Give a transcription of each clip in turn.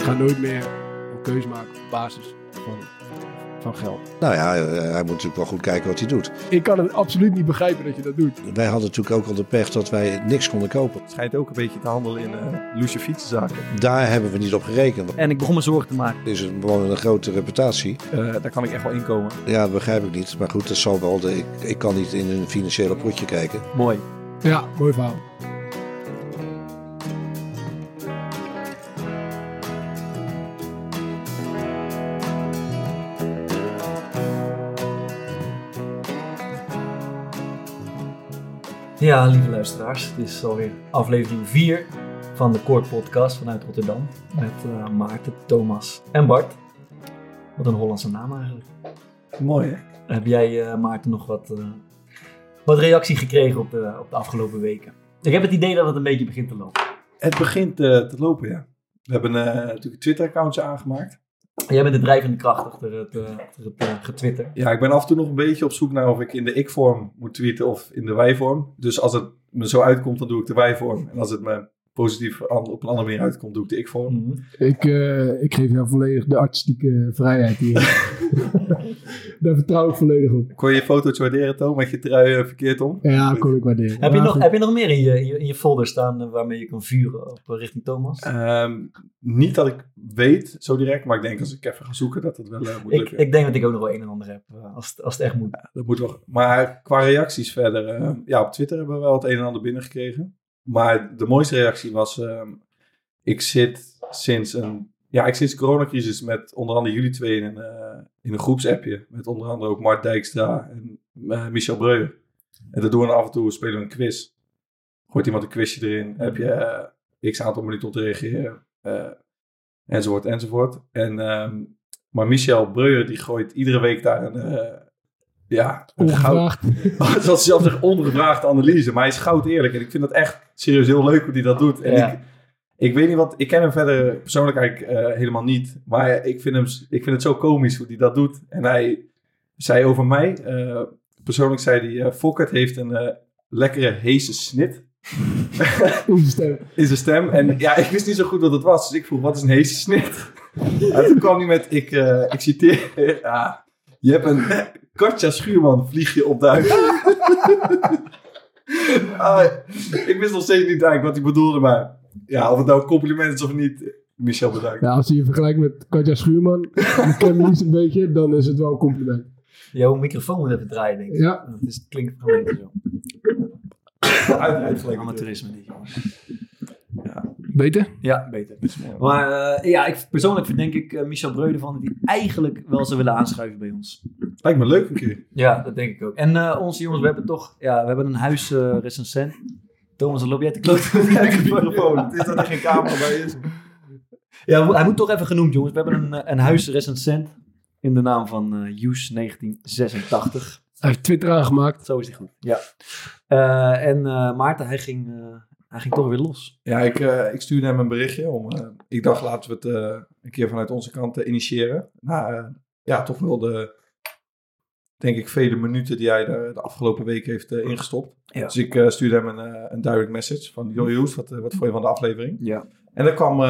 ik ga nooit meer een keuze maken op basis van, van geld. Nou ja, eh, hij moet natuurlijk wel goed kijken wat hij doet. Ik kan het absoluut niet begrijpen dat je dat doet. Wij hadden natuurlijk ook al de pech dat wij niks konden kopen. Het schijnt ook een beetje te handelen in uh, loesje fietsenzaken. Daar hebben we niet op gerekend. En ik begon me zorgen te maken. Het is een, gewoon een grote reputatie. Uh, daar kan ik echt wel inkomen. Ja, dat begrijp ik niet. Maar goed, dat zal wel. De, ik, ik kan niet in een financiële potje kijken. Mooi. Ja, mooi verhaal. Ja, lieve luisteraars, dit is alweer aflevering 4 van de Core Podcast vanuit Rotterdam. Met uh, Maarten, Thomas en Bart. Wat een Hollandse naam eigenlijk. Mooi hè? Heb jij, uh, Maarten, nog wat, uh, wat reactie gekregen op de, op de afgelopen weken? Ik heb het idee dat het een beetje begint te lopen. Het begint te lopen, ja. We hebben natuurlijk een Twitter-accountje aangemaakt. Jij bent de drijvende kracht achter het, uh, achter het uh, getwitter. Ja, ik ben af en toe nog een beetje op zoek naar of ik in de ik-vorm moet tweeten of in de wij-vorm. Dus als het me zo uitkomt, dan doe ik de wij-vorm. En als het me positief op een andere manier uitkomt, doe ik de ik-vorm. Mhm. Ik, uh, ik geef jou volledig de artistieke vrijheid hier. Daar vertrouw ik volledig op. Kon je je fotootje waarderen, Toon, met je trui verkeerd om? Ja, kon ik waarderen. Heb je, nog, heb je nog meer in je, in je, in je folder staan waarmee je kan vuren op richting Thomas? Um, niet dat ik weet zo direct, maar ik denk als ik even ga zoeken dat het wel uh, moet ik, lukken. ik denk dat ik ook nog wel een en ander heb, als, het, als het echt moet. Ja, dat moet wel. Maar qua reacties verder, uh, ja, op Twitter hebben we wel het een en ander binnengekregen. Maar de mooiste reactie was, um, ik zit sinds een, ja, ik sinds de coronacrisis met onder andere jullie twee in een, uh, in een groepsappje. Met onder andere ook Mart Dijkstra en uh, Michel Breuer. En dat doen we af en toe, spelen we een quiz. Gooit iemand een quizje erin, heb je uh, x aantal minuten om te reageren. Enzovoort, enzovoort. En, um, maar Michel Breuer die gooit iedere week daar een, ja, Ongevraagd. goud... dat is zelfs een ongevraagde analyse, maar hij is goud eerlijk. En ik vind dat echt serieus heel leuk hoe hij dat doet. En Ja. ik, ik weet niet wat, ik ken hem verder persoonlijk eigenlijk uh, helemaal niet. Maar ik vind, hem, ik vind het zo komisch hoe hij dat doet. En hij zei over mij, uh, persoonlijk zei hij, uh, Fokkert heeft een uh, lekkere heese snit. In zijn stem. In zijn stem. En ja, ik wist niet zo goed wat het was. Dus ik vroeg, wat is een heese snit? en toen kwam hij met, ik, uh, ik citeer, ja, je hebt een Katja Schuurman vliegje op de huid. ah, ik wist nog steeds niet eigenlijk wat hij bedoelde, maar ja, of het nou een compliment is of niet, Michel bedankt. Ja, als je je vergelijkt met Katja Schuurman, die ken een beetje, dan is het wel een compliment. Jouw microfoon moet even draaien, denk ik. Ja. Dat is, klinkt beetje zo. Uit, Amateurisme, dit jongens. Beter? Ja, beter. Maar uh, ja, ik, persoonlijk verdenk ik uh, Michel Breude van dat hij eigenlijk wel zou willen aanschuiven bij ons. Lijkt me leuk een keer. Ja, dat denk ik ook. En uh, onze jongens, we hebben toch, ja, we hebben een huis uh, recensent. Thomas, dan loop jij te microfoon. Het is dat er geen camera bij is. Ja, hij moet toch even genoemd, jongens. We hebben een, een huisrecensent in de naam van uh, Joes 1986. Hij heeft Twitter aangemaakt. Zo is hij goed. Ja. Uh, en uh, Maarten, hij ging, uh, hij ging toch weer los. Ja, ik, uh, ik stuurde hem een berichtje. Om, uh, ik dacht, laten we het uh, een keer vanuit onze kant initiëren. Na, ja, toch wel de, denk ik, vele minuten die hij de, de afgelopen week heeft ingestopt. Ja. Dus ik stuurde hem een, een direct message van, joh Joes, wat, wat vond je van de aflevering? Ja. En daar kwam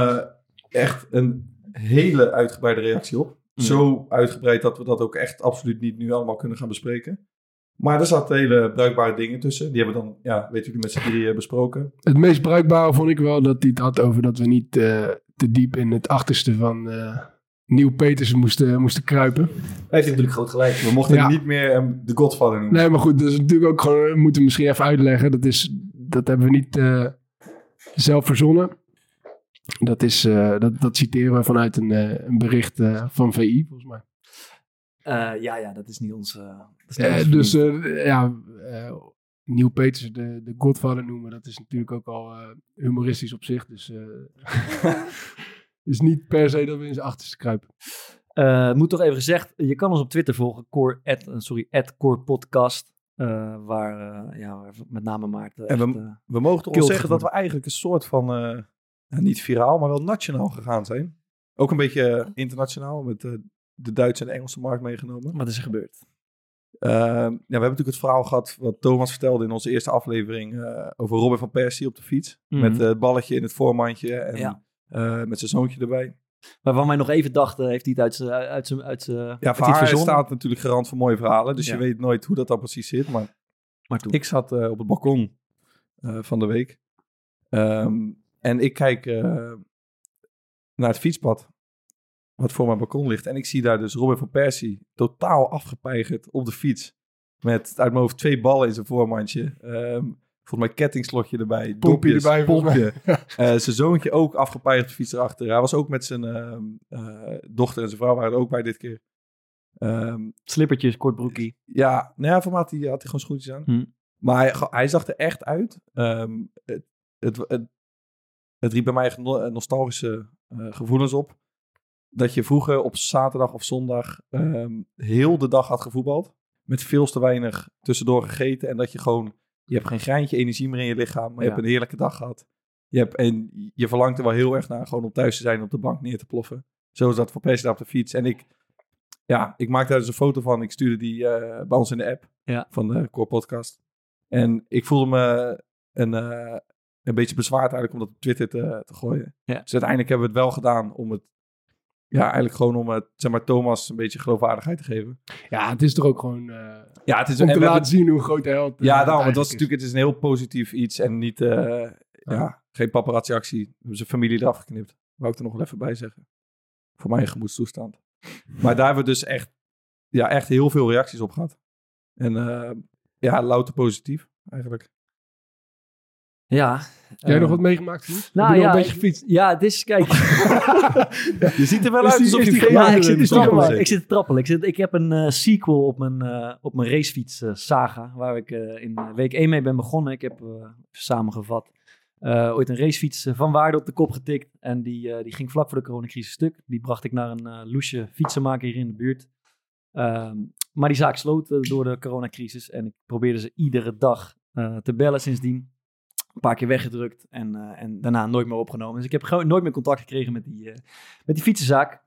echt een hele uitgebreide reactie op. Ja. Zo uitgebreid dat we dat ook echt absoluut niet nu allemaal kunnen gaan bespreken. Maar er zaten hele bruikbare dingen tussen. Die hebben we dan, ja, weten jullie met z'n drieën besproken. Het meest bruikbare vond ik wel dat hij het had over dat we niet uh, te diep in het achterste van uh, Nieuw Peters moesten, moesten kruipen. Hij heeft natuurlijk groot gelijk. We mochten ja. niet meer um, de Godfather noemen. Nee, maar goed, dat is natuurlijk ook gewoon, we moeten misschien even uitleggen. Dat, is, dat hebben we niet uh, zelf verzonnen. Dat, is, dat, dat citeren we vanuit een, een bericht van VI, volgens mij. Uh, ja, ja, dat is niet onze. Uh, uh, dus ja, Neil Peters de, de Godfather noemen, dat is natuurlijk ook al humoristisch op zich. Dus is niet per se dat we in zijn achterste kruipen. Uh, moet toch even gezegd, je kan ons op Twitter volgen, core, at, sorry, at core podcast. Uh, waar, uh, ja, waar met name Maarten. En we, echt, we mogen toch zeggen dat we eigenlijk een soort van, niet viraal, maar wel nationaal gegaan zijn. Ook een beetje internationaal, met de Duitse en Engelse markt meegenomen. Wat is er gebeurd? Uh, ja, we hebben natuurlijk het verhaal gehad wat Thomas vertelde in onze eerste aflevering uh, over Robin van Persie op de fiets. Mhm. Met het balletje in het voormandje en ja. uh, met zijn zoontje erbij. Waarvan wij nog even dachten, heeft hij het uit zijn... Uit zijn, uit zijn, Ja, hij voor haar staat natuurlijk garant voor mooie verhalen. Dus Ja. je weet nooit hoe dat dan precies zit. Maar Maar toen. ik zat eh, op het balkon eh, van de week. Ehm, en ik kijk eh, naar het fietspad. Wat voor mijn balkon ligt. En ik zie daar dus Robin van Persie totaal afgepeigerd op de fiets. Met uit mijn hoofd twee ballen in zijn voormandje. Ehm, volgens mij kettingslotje erbij. Pompje dopjes, erbij, pompje. Eh, zijn zoontje ook afgepeigerd op de fiets erachter. Hij was ook met zijn ehm, eh, dochter en zijn vrouw waren er ook bij dit keer. Ehm, Slippertjes, kort broekie. ja, nou ja, voor mij had hij, had hij gewoon schoentjes aan. Hm. Maar hij, hij zag er echt uit. Ehm, het, het, het, het riep bij mij nostalgische eh, gevoelens op. Dat je vroeger op zaterdag of zondag ehm, heel de dag had gevoetbald. Met veel te weinig tussendoor gegeten. En dat je gewoon, je hebt geen greintje energie meer in je lichaam. Maar je Ja. hebt een heerlijke dag gehad. Je hebt, en je verlangt er wel heel erg naar gewoon om thuis te zijn op de bank neer te ploffen. Zo is dat voor Persie daar op de fiets. En ik, ja, ik maakte daar dus een foto van. Ik stuurde die eh, bij ons in de app Ja. van de Core Podcast. En ik voelde me een, eh, een beetje bezwaard eigenlijk om dat op Twitter te, te gooien. Ja. Dus uiteindelijk hebben we het wel gedaan om het, ja, eigenlijk gewoon om het, zeg maar, Thomas een beetje geloofwaardigheid te geven. Ja, het is toch ook gewoon eh, Ja, het is om te laten hebben- zien hoe groot de held eh, Ja, daarom. Het eigenlijk was is. natuurlijk, het is een heel positief iets en niet, eh, ja, geen paparazzi-actie. We hebben zijn familie eraf geknipt. Wou ik er nog wel even bij zeggen. Voor mijn gemoedstoestand. Maar daar hebben we dus echt, ja, echt heel veel reacties op gehad. En eh, ja, louter positief eigenlijk. Ja. Jij eh, nog wat meegemaakt? Nou je ja, een beetje gefietst? Ja, het is, kijk. Je ziet er wel uit alsof je geen- Ja, ik zit trappelen. Ik zit te trappelen. Ik, zit, ik heb een eh, sequel op mijn, eh, op mijn racefiets eh, saga, waar ik eh, in eh, week 1 mee ben begonnen. Ik heb eh, samengevat eh, ooit een racefiets eh, van waarde op de kop getikt. En die, eh, die ging vlak voor de coronacrisis stuk. Die bracht ik naar een eh loesje fietsenmaker hier in de buurt. Ehm, maar die zaak sloot eh, door de coronacrisis. En ik probeerde ze iedere dag eh, te bellen sindsdien. Een paar keer weggedrukt en, eh, en daarna nooit meer opgenomen. Dus ik heb gewoon nooit meer contact gekregen met die, eh, met die fietsenzaak.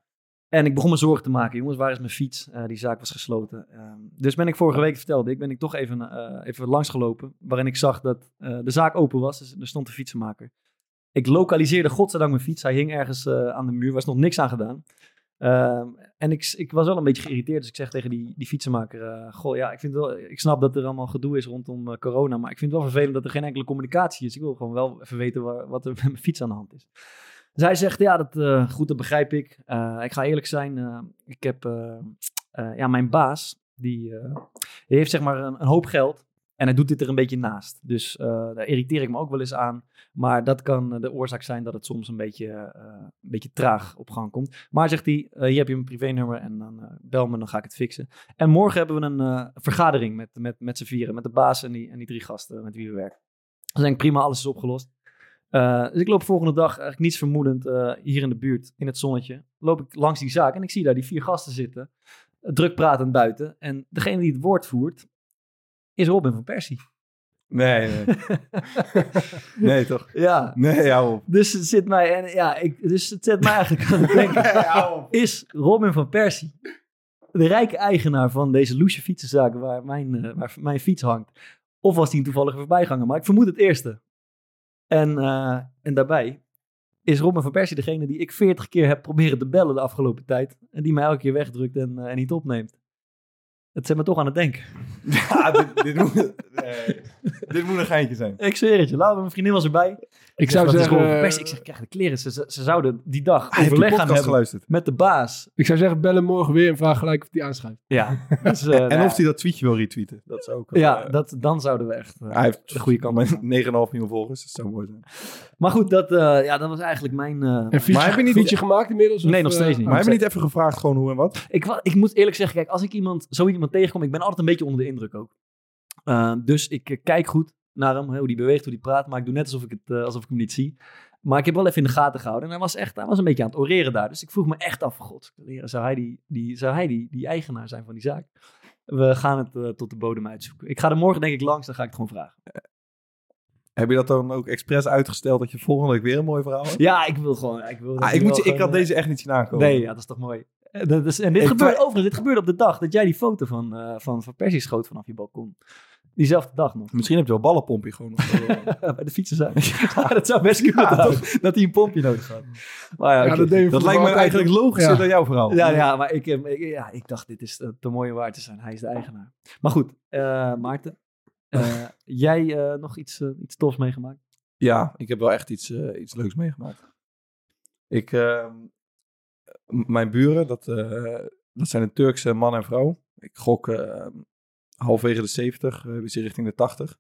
En ik begon me zorgen te maken. Jongens, waar is mijn fiets? Eh, die zaak was gesloten. Ehm, dus ben ik vorige week, vertelde ik, ben ik toch even, even langsgelopen. Waarin ik zag dat de zaak open was. Dus er stond een fietsenmaker. Ik lokaliseerde godzijdank mijn fiets. Hij hing ergens aan de muur. Was nog niks aan gedaan. Ehm, en ik, ik was wel een beetje geïrriteerd. Dus ik zeg tegen die, die fietsenmaker... eh, goh, ja, ik, vind wel, ik snap dat er allemaal gedoe is rondom eh, corona. Maar ik vind het wel vervelend dat er geen enkele communicatie is. Ik wil gewoon wel even weten wat er met mijn fiets aan de hand is. Dus hij zegt, ja, dat, eh, goed, dat begrijp ik. Ik ga eerlijk zijn, ik heb, ja, mijn baas, die, die heeft zeg maar een, een hoop geld. En hij doet dit er een beetje naast. Dus eh, daar irriteer ik me ook wel eens aan. Maar dat kan eh, de oorzaak zijn dat het soms een beetje, eh, een beetje traag op gang komt. Maar zegt hij, hier heb je mijn privénummer en dan bel me, dan ga ik het fixen. En morgen hebben we een vergadering met, met, met z'n vieren. Met de baas en die, en die drie gasten met wie we werken. Dus ik denk, prima, alles is opgelost. Dus ik loop volgende dag eigenlijk niets vermoedend hier in de buurt, in het zonnetje. Loop ik langs die zaak en ik zie daar die vier gasten zitten, druk pratend buiten. En degene die het woord voert, is Robin van Persie. Nee, nee. nee, toch? Ja. Nee, hou op. Dus het zit mij, en, ja, ik, dus het zet mij eigenlijk aan het denken. is Robin van Persie de rijke eigenaar van deze loesje fietsenzaak waar mijn, uh, waar mijn fiets hangt? Of was hij een toevallige voorbijganger? Maar ik vermoed het eerste. En, uh, en daarbij is Robin van Persie degene die ik 40 keer heb proberen te bellen de afgelopen tijd. En die mij elke keer wegdrukt en, uh, en niet opneemt. Het zet me toch aan het denken. Ja, dit, dit, moet, nee, dit moet een geintje zijn. Ik zweer het je. Laten we mijn vriendin was erbij. Ik zou zeg, zeggen... zeggen... Persie, ik zeg, krijg de kleren. Ze, ze, ze, zouden die dag Hij overleg gaan hebben geluisterd. met de baas. Ik zou zeggen, bellen morgen weer en vraag gelijk of die aanschuift. Ja. Dus, uh, en nou, of hij dat tweetje wil retweeten. Dat is ook... Ja, uh, dat, dan zouden we echt... hij heeft de goede kant met 9,5 miljoen volgers. Dat zou mooi zijn. Maar goed, dat, uh, ja, dat was eigenlijk mijn... en fietsje, maar heb je niet fietsje gemaakt inmiddels? Nee, of, nog steeds niet. Maar hebben we niet even gevraagd gewoon hoe en wat? Ik, ik moet eerlijk zeggen, kijk, als ik iemand, zo iemand tegenkom, ik ben altijd een beetje onder de indruk ook. Uh, dus ik uh, kijk goed naar hem, hoe die beweegt, hoe die praat, maar ik doe net alsof ik, het, uh, alsof ik hem niet zie. Maar ik heb wel even in de gaten gehouden en hij was echt, hij was een beetje aan het oreren daar. Dus ik vroeg me echt af, god, zou hij die, die, zou hij die, die eigenaar zijn van die zaak? We gaan het uh, tot de bodem uitzoeken. Ik ga er morgen denk ik langs, dan ga ik het gewoon vragen. Heb je dat dan ook expres uitgesteld dat je volgende week weer een mooi verhaal hebt? Ja, ik wil gewoon... Ik, wil, ah, ik, moet, ik had deze echt niet zien aankomen. Nee, ja, dat is toch mooi. Dat is, en dit Ik gebeurde overigens, dit gebeurde op de dag dat jij die foto van, uh, van, van Persie schoot vanaf je balkon. Diezelfde dag nog. Misschien heb je wel ballenpompje gewoon. nog. Bij de fietsen zijn. Ja, dat zou best kunnen, toch? Dat hij een pompje nodig had. Maar ja, dat lijkt me eigenlijk logischer Ja. dan jouw verhaal. Ja, ja maar ik, eh, ik, ja, ik dacht, dit is eh, te mooi om waar te zijn. Hij is de eigenaar. Maar goed, eh, Maarten. eh, jij eh, nog iets, eh, iets tofs meegemaakt? Ja, ik heb wel echt iets, eh, iets leuks meegemaakt. Ik, ehm, mijn buren, dat, eh, dat zijn een Turkse man en vrouw. Ik gok eh, halverwege de 70, uh, we zitten richting de 80.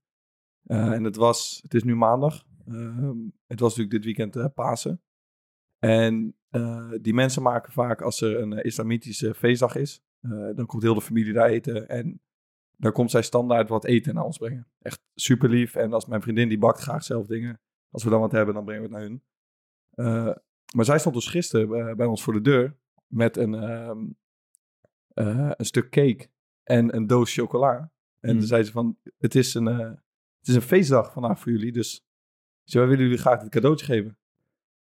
Eh, en het was, het is nu maandag. Ehm, het was natuurlijk dit weekend eh, Pasen. En eh, die mensen maken vaak, als er een eh, islamitische feestdag is, eh, dan komt heel de familie daar eten. En dan komt zij standaard wat eten naar ons brengen. Echt super lief. En als mijn vriendin die bakt graag zelf dingen. Als we dan wat hebben, dan brengen we het naar hun. Maar zij stond dus gisteren eh, bij ons voor de deur met een, ehm, eh, een stuk cake en een doos chocola. En toen zei ze van, het is een, eh, het is een feestdag vandaag voor jullie, dus wij willen jullie graag dit cadeautje geven.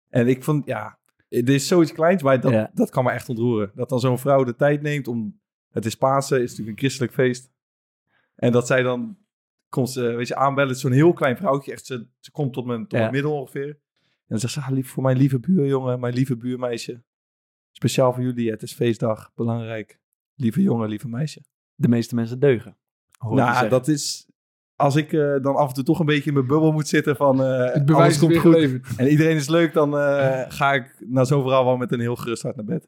En ik vond, ja, dit is zoiets kleins, maar dat, Ja. dat kan me echt ontroeren. Dat dan zo'n vrouw de tijd neemt om, het is Pasen, is natuurlijk een christelijk feest. En dat zij dan komt ze, weet je, aanbellen. Zo'n heel klein vrouwtje. Echt, ze, ze komt tot mijn, tot Ja. mijn middel ongeveer. En dan zegt ze, ah, lief, voor mijn lieve buurjongen, mijn lieve buurmeisje. Speciaal voor jullie, het is feestdag, belangrijk. Lieve jongen, lieve meisje. De meeste mensen deugen. nou, dat is... Als ik eh, dan af en toe toch een beetje in mijn bubbel moet zitten van... eh Het alles bewijs komt goed geleverd. en iedereen is leuk, dan eh, ga ik na zo'n verhaal wel met een heel gerust hart naar bed.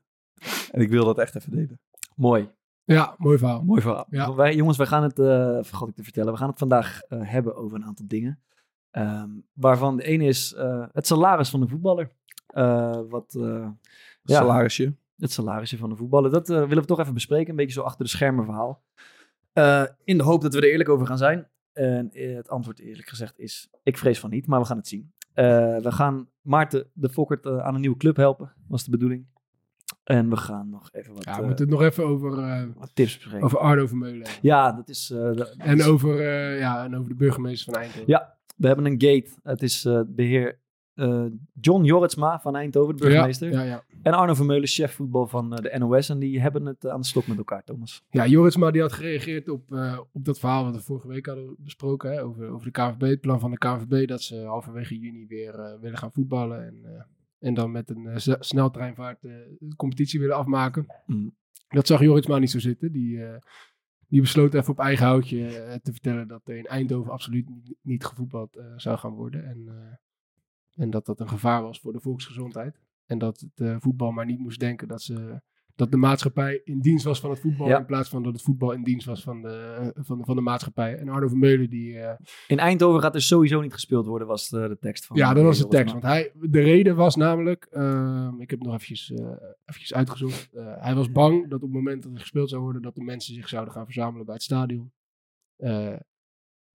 En ik wil dat echt even delen. Mooi. Ja, mooi verhaal. Mooi verhaal. Ja. Wij, jongens, wij gaan het, eh vergat ik te vertellen, we gaan het vandaag eh, hebben over een aantal dingen. Ehm, waarvan de ene is eh, het salaris van de voetballer. Eh, wat, eh, Ja. Salarisje. het salarisje van de voetballer. Dat eh, willen we toch even bespreken. Een beetje zo achter de schermen verhaal. Eh, in de hoop dat we er eerlijk over gaan zijn. En eh, het antwoord eerlijk gezegd is, ik vrees van niet, maar we gaan het zien. Eh, we gaan Maarten de Fokkert eh, aan een nieuwe club helpen, was de bedoeling. En we gaan nog even wat, Ja, we eh, moeten het nog even over, eh, wat tips bespreken. over Arno Vermeulen. Ja, dat is... eh, de- En over, eh, ja, en over de burgemeester van Eindhoven. Ja, we hebben een gate. Het is eh, de heer eh, John Jorritsma van Eindhoven, de burgemeester. Ja, ja. En Arno Vermeulen, chef voetbal van eh, de NOS. En die hebben het aan de stok met elkaar, Thomas. Ja, Joritsma die had gereageerd op, op dat verhaal wat we vorige week hadden besproken. Hè, over, over de KVB, het plan van de KVB. Dat ze halverwege juni weer willen gaan voetballen. En, en dan met een sneltreinvaart de competitie willen afmaken. Mm. Dat zag Joritsma niet zo zitten. Die, die besloot even op eigen houtje eh, te vertellen dat er in Eindhoven absoluut niet, gevoetbald eh, zou gaan worden. En, eh, en dat dat een gevaar was voor de volksgezondheid. En dat het voetbal maar niet moest denken dat, ze, dat de maatschappij in dienst was van het voetbal. Ja. In plaats van dat het voetbal in dienst was van de, van de, van de maatschappij. En Arno Vermeulen die... eh, In Eindhoven gaat er sowieso niet gespeeld worden, was de, de tekst van. ja, dat was de tekst. Want hij, de reden was namelijk, ehm, ik heb het nog eventjes, eh, eventjes uitgezocht. Eh, hij was bang dat op het moment dat er gespeeld zou worden, dat de mensen zich zouden gaan verzamelen bij het stadion.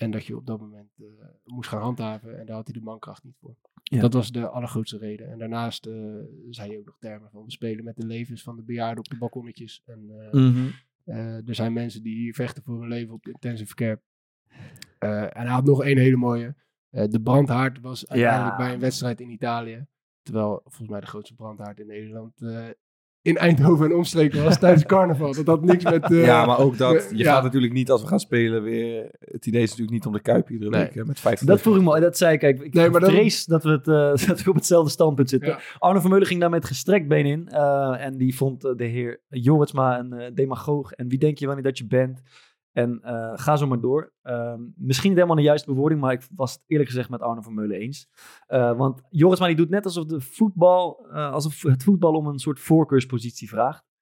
En dat je op dat moment eh, moest gaan handhaven. En daar had hij de mankracht niet voor. Ja. Dat was de allergrootste reden. En daarnaast eh, zei hij ook nog termen van we spelen met de levens van de bejaarden op de balkonnetjes. En eh, Mhm. er zijn mensen die hier vechten voor hun leven op de intensive care. En hij had nog één hele mooie. De brandhaard was uiteindelijk bij een wedstrijd in Italië. Terwijl volgens mij de grootste brandhaard in Nederland in Eindhoven en omstreken was tijdens carnaval. Dat had niks met... eh, ja, maar ook dat. Je ja. gaat natuurlijk niet als we gaan spelen weer. Het idee is natuurlijk niet om de kuip iedere Nee. week met 50. Dat vroeg ik me, dat zei ik. Kijk, ik Nee, maar dan- vrees dat we, het, eh, dat we op hetzelfde standpunt zitten. Ja. Arno Vermeulen ging daar met gestrekt been in. eh, en die vond de heer Jorritsma een eh, demagoog. En wie denk je wanneer dat je bent? En eh, ga zo maar door. Ehm, misschien niet helemaal de juiste bewoording, maar ik was het eerlijk gezegd met Arno Vermeulen eens. Eh, want Jorritsma die doet net alsof, de voetbal, eh, alsof het voetbal om een soort voorkeurspositie vraagt.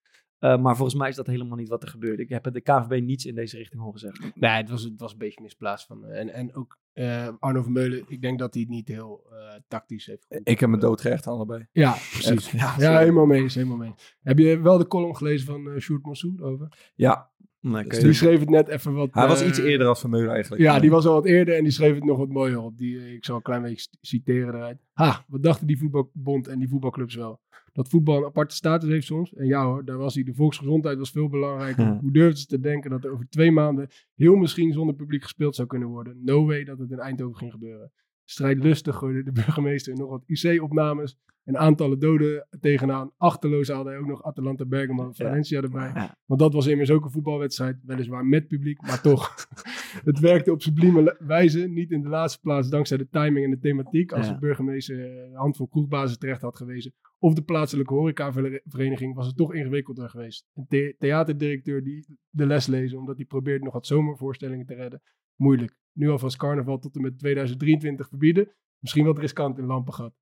Eh, maar volgens mij is dat helemaal niet wat er gebeurde. Ik heb de KVB niets in deze richting horen zeggen. Nee, het was, het was een beetje misplaatst. Van, en, en ook eh, Arno Vermeulen, ik denk dat hij het niet heel eh, tactisch heeft. Ik heb me doodgerecht allebei. Ja, precies. Ja, Ja, helemaal mee eens, helemaal mee. Heb je wel de column gelezen van uh, Sjoerd Mossoud over? Ja, Nee, Dus Die schreef het net even wat... hij was eh, iets eerder als Vermeulen eigenlijk. Ja, die was al wat eerder en die schreef het nog wat mooier op. Die, eh, ik zal een klein beetje citeren eruit. Ha, wat dachten die voetbalbond en die voetbalclubs wel? Dat voetbal een aparte status heeft soms. En ja hoor, daar was hij. De volksgezondheid was veel belangrijker. Ja. Hoe durfden ze te denken dat er over twee maanden heel misschien zonder publiek gespeeld zou kunnen worden? No way dat het in Eindhoven ging gebeuren. Strijdlustig gooide de burgemeester nog wat IC-opnames en aantallen doden tegenaan. Achterloos hij ook nog Atalanta Bergamo en Valencia erbij. Ja. Want dat was immers ook een voetbalwedstrijd, weliswaar met publiek, maar toch. het werkte op sublieme wijze. Niet in de laatste plaats dankzij de timing en de thematiek. Als Ja. de burgemeester een handvol kroegbazen terecht had gewezen. Of de plaatselijke horecavereniging was het toch ingewikkelder geweest. Een the- theaterdirecteur die de les lezen omdat hij probeert nog wat zomervoorstellingen te redden. Moeilijk. Nu alvast carnaval tot en met 2023 verbieden. Misschien wat riskant in Lampengat.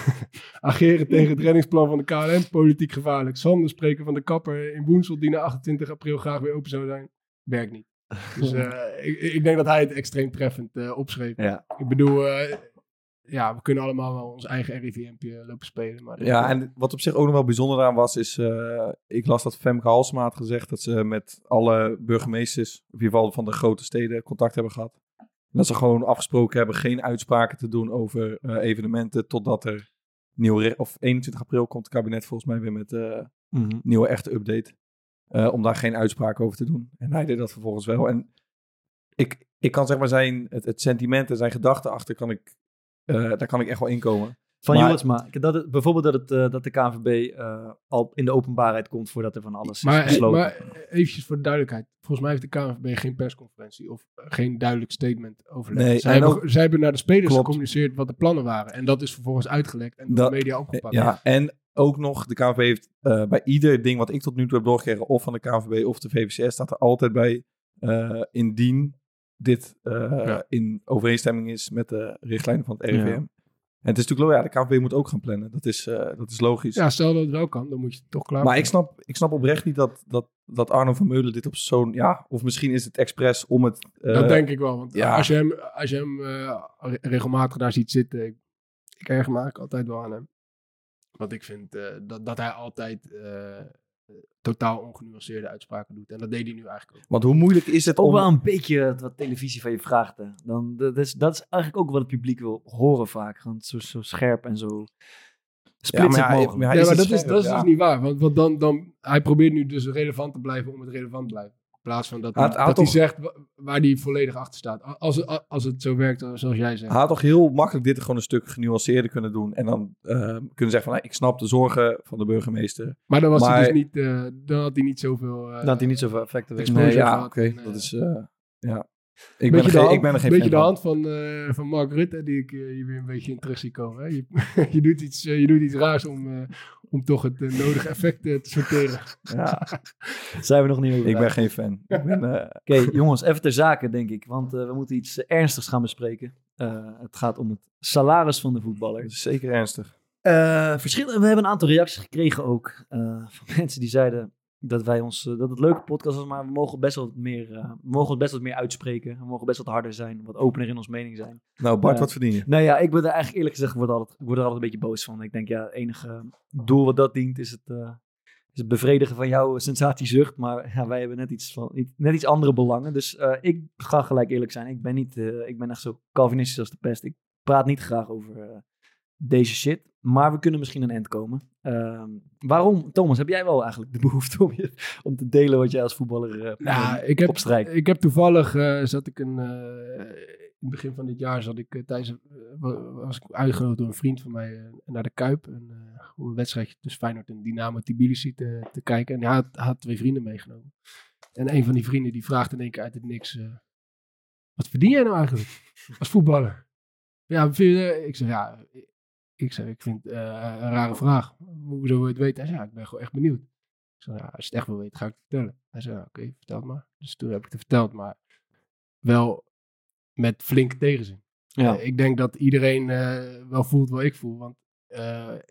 Ageren tegen het reddingsplan van de KLM, politiek gevaarlijk. Sander spreken van de kapper in Woensel, die na 28 april graag weer open zou zijn. Werkt niet. Dus eh, ik, ik denk dat hij het extreem treffend eh, opschreef. Ja. Ik bedoel, eh, ja, we kunnen allemaal wel ons eigen RIVM'tje lopen spelen. Maar Ja, en wat op zich ook nog wel bijzonder aan was, is... eh, ik las dat Femke Halsema had gezegd dat ze met alle burgemeesters, in ieder geval van de grote steden, contact hebben gehad. En dat ze gewoon afgesproken hebben geen uitspraken te doen over eh, evenementen totdat er nieuw... re- Of 21 april komt het kabinet volgens mij weer met eh Mhm. nieuwe echte update. eh, om daar geen uitspraak over te doen. En hij deed dat vervolgens wel. En ik, ik kan zeg maar zijn, het, het sentiment en zijn gedachten achter, kan ik, daar kan ik echt wel inkomen. Van Maar- Jorisma. Dat het, bijvoorbeeld dat, het, eh, dat de KNVB eh, al in de openbaarheid komt voordat er van alles is Maar, besloten. maar eventjes voor de duidelijkheid. Volgens mij heeft de KNVB geen persconferentie of eh, geen duidelijk statement overlegd. Nee, zij, en hebben, ook- zij hebben naar de spelers Klopt. gecommuniceerd wat de plannen waren. En dat is vervolgens uitgelekt en door Dat- de media opgepakt. Ja, en ook nog, de KNVB heeft eh, bij ieder ding wat ik tot nu toe heb doorgekregen, of van de KNVB of de VVCS, staat er altijd bij, eh, indien dit eh, Ja. in overeenstemming is met de richtlijnen van het Ja. RIVM. En het is natuurlijk, wel- ja, de KNVB moet ook gaan plannen. Dat is, eh, dat is logisch. Ja, stel dat het wel kan, dan moet je het toch klaar Maar ik snap, ik snap oprecht niet dat, dat, dat Arno van Meulen dit op zo'n... Ja, of misschien is het expres om het... eh, Dat denk ik wel. Want ja. als je hem, als je hem eh, re- regelmatig daar ziet zitten, ik, ik erger me eigenlijk altijd wel aan hem. Want ik vind eh, dat, dat hij altijd totaal ongenuanceerde uitspraken doet. En dat deed hij nu eigenlijk ook. Want hoe moeilijk is het ook om... wel een beetje wat televisie van je vraagt. Hè. Dan, dat, is, dat is eigenlijk ook wat het publiek wil horen vaak. Gewoon zo, zo scherp en zo splitsend ja, mogelijk. maar Ja, is maar dat is, dat is Ja. dus niet waar. Want, want dan, dan, hij probeert nu dus relevant te blijven om het relevant te blijven. In plaats van dat, Hij dat hij zegt wa- waar hij volledig achter staat. Als, het- als het zo werkt zoals jij zegt. Hij had toch heel makkelijk dit gewoon een stuk genuanceerder kunnen doen. En dan eh, kunnen zeggen van, nou, ik snap de zorgen van de burgemeester. Maar dan, was hij dus niet, eh, dan had hij niet zoveel... eh, Dan had hij niet zoveel effecten. Nee, ja, gehad. oké. Eh, Dat is, eh, ja. Ik ben, beetje er de geen, hand, ik ben er geen beetje fan de van. hand van, eh, van Mark Rutte, die ik eh, hier weer een beetje in terug zie komen. Hè? Je, je, doet iets, eh, je doet iets raars om, eh, om toch het eh, nodige effect eh, te sorteren. Ja, Zijn we nog niet over. ik ben geen fan. Eh, Oké, jongens, even ter zake, denk ik. Want eh, we moeten iets ernstigs gaan bespreken. Eh, het gaat om het salaris van de voetballer. dat is zeker ernstig. Eh verschillen, we hebben een aantal reacties gekregen ook. eh, van mensen die zeiden dat wij ons eh, dat het leuke podcast was, maar we mogen best wel wat meer, eh, we mogen best wat meer uitspreken. We mogen best wat harder zijn, wat opener in ons mening zijn. Nou, Bart, Ja. wat verdien je? Nou ja, ik ben er eigenlijk eerlijk gezegd, word, altijd, ik word er altijd een beetje boos van. Ik denk, ja, het enige doel wat dat dient is het, eh, is het bevredigen van jouw sensatiezucht. Maar ja, wij hebben net iets, van, net iets andere belangen. Dus eh, ik ga gelijk eerlijk zijn. Ik ben, niet, eh, ik ben echt zo Calvinistisch als de pest. Ik praat niet graag over eh, deze shit. Maar we kunnen misschien een eind komen. Ehm, waarom, Thomas, heb jij wel eigenlijk de behoefte om, je, om te delen wat jij als voetballer eh Nou, ik heb, opstrijkt? ik heb toevallig, eh, zat ik een, eh, in het begin van dit jaar, zat ik eh, tijdens, eh, was ik uitgenodigd door een vriend van mij eh, naar de Kuip. En, eh, om een wedstrijdje tussen Feyenoord en Dynamo Tbilisi te, te kijken. En hij had, had twee vrienden meegenomen. En een van die vrienden die vraagt in één keer uit het niks, eh, wat verdien jij nou eigenlijk als voetballer? Ja, ik zeg ja, ik, zeg, ik vind het eh, een rare vraag. Hoezo wil je het weten? Hij zei, ja, ik ben gewoon echt benieuwd. Ik zei, ja, als je het echt wil weten, ga ik het vertellen. Hij zei, oké, vertel het maar. Dus toen heb ik het verteld, maar wel met flinke tegenzin. Ja. Eh, ik denk dat iedereen eh, wel voelt wat ik voel. Want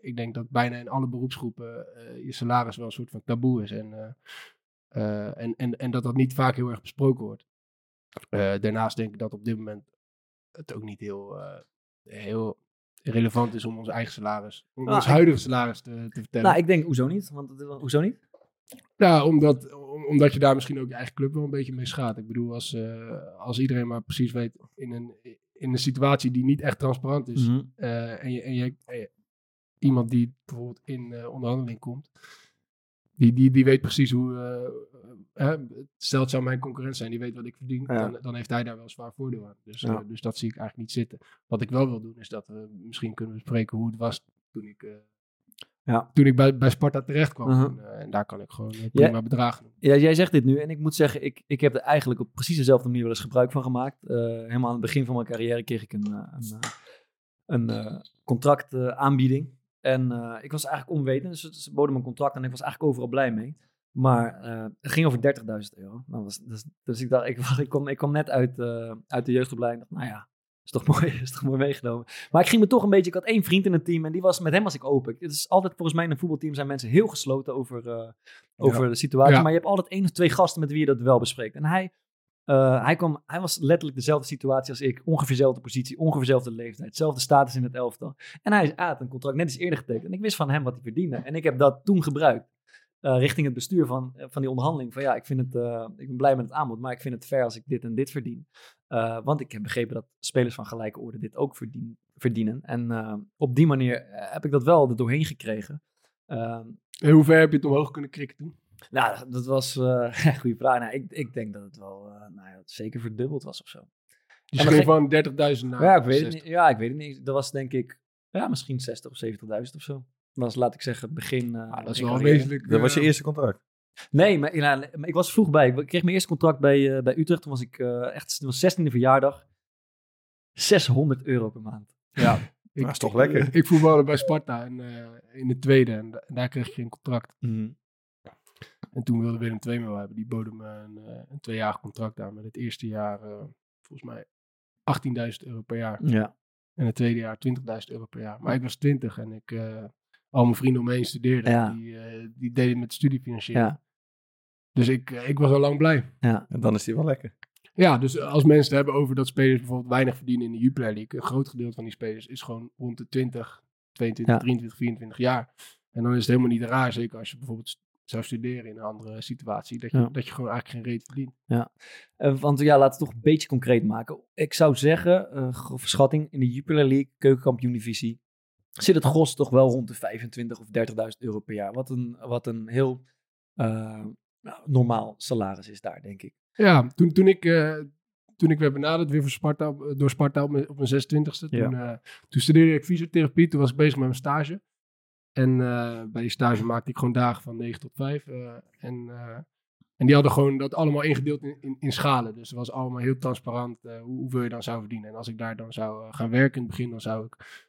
ik denk dat bijna in alle beroepsgroepen je salaris wel een soort van taboe is. En, en, en, en dat dat niet vaak heel erg besproken wordt. Daarnaast denk ik dat op dit moment het ook niet heel, heel relevant is om ons eigen salaris, om Ah, ons huidige salaris te, te vertellen. Nou, ik denk, hoezo niet? Want, hoezo niet? Ja, omdat, om- omdat je daar misschien ook je eigen club wel een beetje mee schaadt. Ik bedoel, als, eh, als iedereen maar precies weet in een, in een situatie die niet echt transparant is. Mhm. eh, en, je, en, je, en je- iemand die bijvoorbeeld in eh, onderhandeling komt. Die, die, die weet precies hoe... eh, eh, stel het zou mijn concurrent zijn, die weet wat ik verdien. Ja. Dan, dan heeft hij daar wel zwaar voordeel aan. Dus, Ja. eh, dus dat zie ik eigenlijk niet zitten. Wat ik wel wil doen, is dat we misschien kunnen bespreken hoe het was toen ik... Ja. Toen ik bij, bij Sparta terecht kwam. Mhm. en, en daar kan ik gewoon prima bedragen. Ja, jij zegt dit nu en ik moet zeggen, ik, ik heb er eigenlijk op precies dezelfde manier wel eens gebruik van gemaakt. Helemaal aan het begin van mijn carrière kreeg ik een, een, een contractaanbieding. En eh, ik was eigenlijk onwetend, dus ze boden me een contract en ik was eigenlijk overal blij mee. Maar eh, het ging over 30.000 euro. Nou, was, dus, dus ik dacht, ik, ik, kwam, ik kwam net uit, eh, uit de jeugdopleiding. Dacht, nou ja, is toch mooi, is toch mooi meegenomen. Maar ik ging me toch een beetje, ik had één vriend in het team en die was, met hem was ik open. Het is altijd, volgens mij in een voetbalteam zijn mensen heel gesloten over, over de situatie. Ja. Maar je hebt altijd één of twee gasten met wie je dat wel bespreekt. En hij, eh, hij, kwam, hij was letterlijk dezelfde situatie als ik. Ongeveer dezelfde positie, ongeveer dezelfde leeftijd. Hetzelfde status in het elftal. En hij, had een contract net iets eerder getekend. En ik wist van hem wat hij verdiende. En ik heb dat toen gebruikt. eh, richting het bestuur van, eh, van die onderhandeling. Van ja, ik, vind het, ik ben blij met het aanbod. Maar ik vind het fair als ik dit en dit verdien. Want ik heb begrepen dat spelers van gelijke orde dit ook verdien, verdienen. En op die manier heb ik dat wel er doorheen gekregen. Ehm, En hoe ver heb je het omhoog kunnen krikken toen? Nou, dat was eh, een goede vraag. Nou, ik, ik denk dat het wel eh, nou ja, zeker verdubbeld was of zo. Dus van 30.000 naar ja, ik weet het 60. niet. Ja, ik weet het niet. Dat was denk ik ja, misschien 60 of 70.000 of zo. Dat was, laat ik zeggen, begin. eh, Ah, dat is wel wezenlijk. Dat was je eh, eerste contract. Nee, maar, ja, nee, maar ik was vroeg bij. Ik kreeg mijn eerste contract bij, eh, bij Utrecht. Toen was ik eh, echt, het was 16e verjaardag. 600 euro per maand. Ja, Dat is toch lekker? Ik, ik voetbalde bij Sparta in, eh, in de tweede en, da- en daar kreeg je een contract. En toen wilde Willem II me wel hebben. Die boden me een, eh, een tweejarig contract aan met het eerste jaar eh, volgens mij 18.000 euro per jaar. Ja. En het tweede jaar 20.000 euro per jaar. Maar ik was 20 en ik, eh, al mijn vrienden om me heen studeerden. Ja. Die, eh, die deden met studiefinanciering. Ja. Dus ik, ik was al lang blij. En dan is die wel lekker. Ja, dus als mensen het hebben over dat spelers bijvoorbeeld weinig verdienen in de Jupiler League. Een groot gedeelte van die spelers is gewoon rond de 20, 22, Ja. 23, 24 jaar. En dan is het helemaal niet raar, zeker als je bijvoorbeeld zou studeren in een andere situatie, dat je, Ja. dat je gewoon eigenlijk geen reet verdient. Eh, want ja, laten we het toch een beetje concreet maken. Ik zou zeggen, eh grove schatting, in de Jupiler League, keukenkampioen divisie, zit het gros toch wel rond de 25 of 30.000 euro per jaar. Wat een, wat een heel eh, nou, normaal salaris is daar, denk ik. Ja, toen, toen, ik, toen ik werd benaderd weer voor Sparta, door Sparta op mijn, op mijn 26e, Ja. toen, toen studeerde ik fysiotherapie. Toen was ik bezig met mijn stage. En eh, bij stage maakte ik gewoon dagen van 9 tot 5. eh, en, eh, en die hadden gewoon dat allemaal ingedeeld in, in, schalen. Dus het was allemaal heel transparant hoe, hoeveel je dan zou verdienen. En als ik daar dan zou gaan werken in het begin, dan zou ik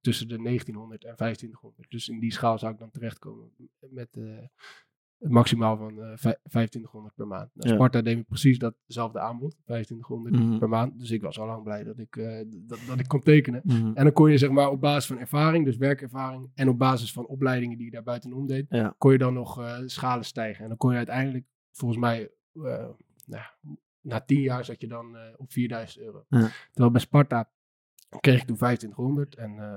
tussen de 1900 en 2500. Dus in die schaal zou ik dan terechtkomen met maximaal van eh, vij- 2500 per maand. Nou, Ja. Sparta deed me precies datzelfde aanbod, 2500 Mhm. per maand. Dus ik was al lang blij dat ik, eh, dat, dat ik kon tekenen. En dan kon je zeg maar op basis van ervaring, dus werkervaring, en op basis van opleidingen die je daar buitenom deed, Ja. kon je dan nog eh, schalen stijgen. En dan kon je uiteindelijk, volgens mij, eh, nou, na tien jaar zat je dan eh, op 4000 euro. Ja. Terwijl bij Sparta kreeg ik toen 2500 en eh,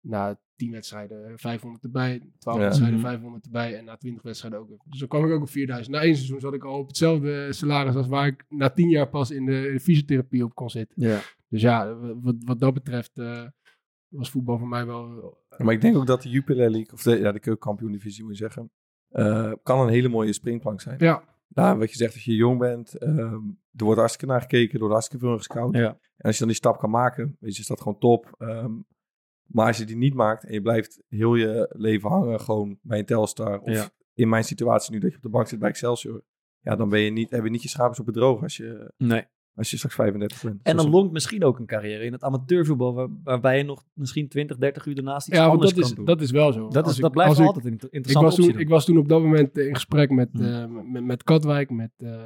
na 10 wedstrijden 500 erbij, 12 Ja. wedstrijden Mhm. 500 erbij en na 20 wedstrijden ook. Dus dan kwam ik ook op 4000. Na één seizoen zat ik al op hetzelfde salaris als waar ik na 10 jaar pas in de, in de fysiotherapie op kon zitten. Ja. Dus ja, wat, wat dat betreft eh, was voetbal voor mij wel... Maar ik denk ook dat de Jupiler League, of de, ja, de keukenkampioen divisie moet je zeggen, eh, kan een hele mooie springplank zijn. ja, Nou, wat je zegt, als je jong bent, ehm, er wordt hartstikke naar gekeken, er wordt hartstikke veel naar gescout. Ja. En als je dan die stap kan maken, weet je, is dat gewoon top. Ehm, maar als je die niet maakt en je blijft heel je leven hangen gewoon bij een Telstar, of Ja. in mijn situatie nu dat je op de bank zit bij Excelsior, ja, dan ben je niet, heb je niet je schapers op het droog als je, Nee. als je straks 35 bent. En dan lonkt misschien ook een carrière in het amateurvoetbal, waar, waarbij je nog misschien 20, 30 uur daarnaast iets ja want anders dat is, kan doen. dat is wel zo. dat, Als is, ik- dat blijft als wel ik- altijd een inter- ik was, toen, ik was toen op dat moment in gesprek met, Hmm. eh, met, met Katwijk, met, eh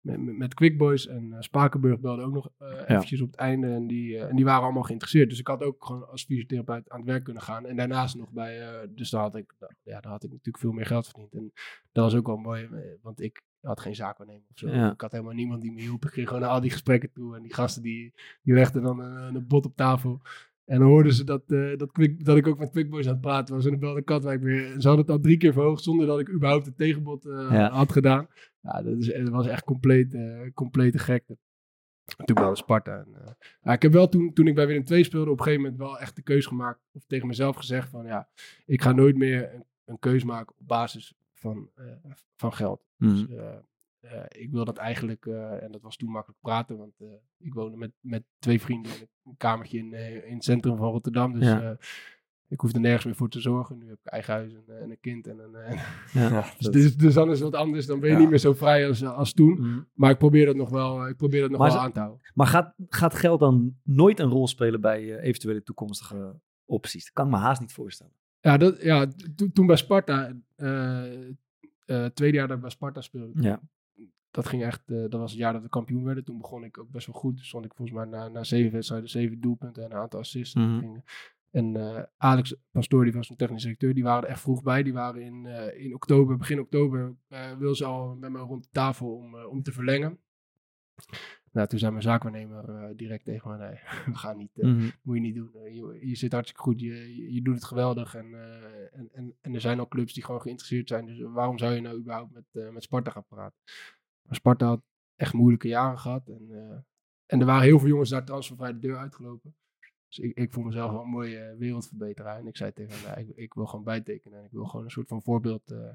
met, met, met Quick Boys en eh, Spakenburg belde ook nog eh eventjes op het einde. En die, eh, en die waren allemaal geïnteresseerd. Dus ik had ook gewoon als fysiotherapeut aan het werk kunnen gaan. En daarnaast nog bij, dus daar had, ik, ja, daar had ik natuurlijk veel meer geld verdiend. En dat was ook wel mooi, want ik had geen zaakwaarnemer of zo. Ja. Ik had helemaal niemand die me hielp. Ik ging gewoon naar al die gesprekken toe. En die gasten die, die legden dan een, een bot op tafel. En dan hoorden ze dat, eh, dat, Quick, dat ik ook met Quickboys aan het praten was. En dan belde Katwijk weer. En ze hadden het al drie keer verhoogd zonder dat ik überhaupt een tegenbod eh, Ja. had gedaan. Ja, dat, is, dat was echt compleet, eh, complete gekte. En Toen belde Sparta. En, ja, ik heb wel toen, toen ik bij Willem II speelde op een gegeven moment wel echt de keus gemaakt. Of tegen mezelf gezegd van ja, ik ga nooit meer een, een keus maken op basis van, van geld. Mhm. Dus, eh, ik wil dat eigenlijk, eh, en dat was toen makkelijk praten, want eh, ik woonde met, met twee vrienden in een kamertje in, eh, in het centrum van Rotterdam. Dus Ja. eh, ik hoefde nergens meer voor te zorgen. Nu heb ik eigen huis en, en een kind. En, een, eh, Ja. dus, dus, dus dan is het wat anders. Dan ben je Ja. niet meer zo vrij als, als toen. Mhm. Maar ik probeer dat nog wel, ik probeer dat nog Maar wel aan te houden. Maar gaat, gaat geld dan nooit een rol spelen bij eh, eventuele toekomstige opties? Dat kan ik me haast niet voorstellen. Ja, dat, ja to- toen bij Sparta, eh eh, tweede jaar dat ik bij Sparta speelde, Ja. Dat ging echt, eh, dat was het jaar dat we kampioen werden. Toen begon ik ook best wel goed. Stond ik volgens mij na, na zeven wedstrijden, zeven doelpunten en een aantal assists. Mhm. Gingen- En eh, Alex Pastoor, die was een technisch directeur, die waren er echt vroeg bij. Die waren in, eh, in oktober, begin oktober, wil ze al met me rond de tafel om, om te verlengen. Nou, toen zei mijn zaakwaarnemer direct tegen me, nee, we gaan niet, Mhm. moet je niet doen. Je, je zit hartstikke goed, je, je, je doet het geweldig. En, en, en, en er zijn al clubs die gewoon geïnteresseerd zijn. Dus waarom zou je nou überhaupt met, met Sparta gaan praten? Maar Sparta had echt moeilijke jaren gehad. En, eh, en er waren heel veel jongens daar transfervrij de deur uitgelopen. Dus ik, ik voel mezelf wel een mooie wereldverbeteraar. En ik zei tegen hem, nou, ik, ik wil gewoon bijtekenen. En ik wil gewoon een soort van voorbeeld eh,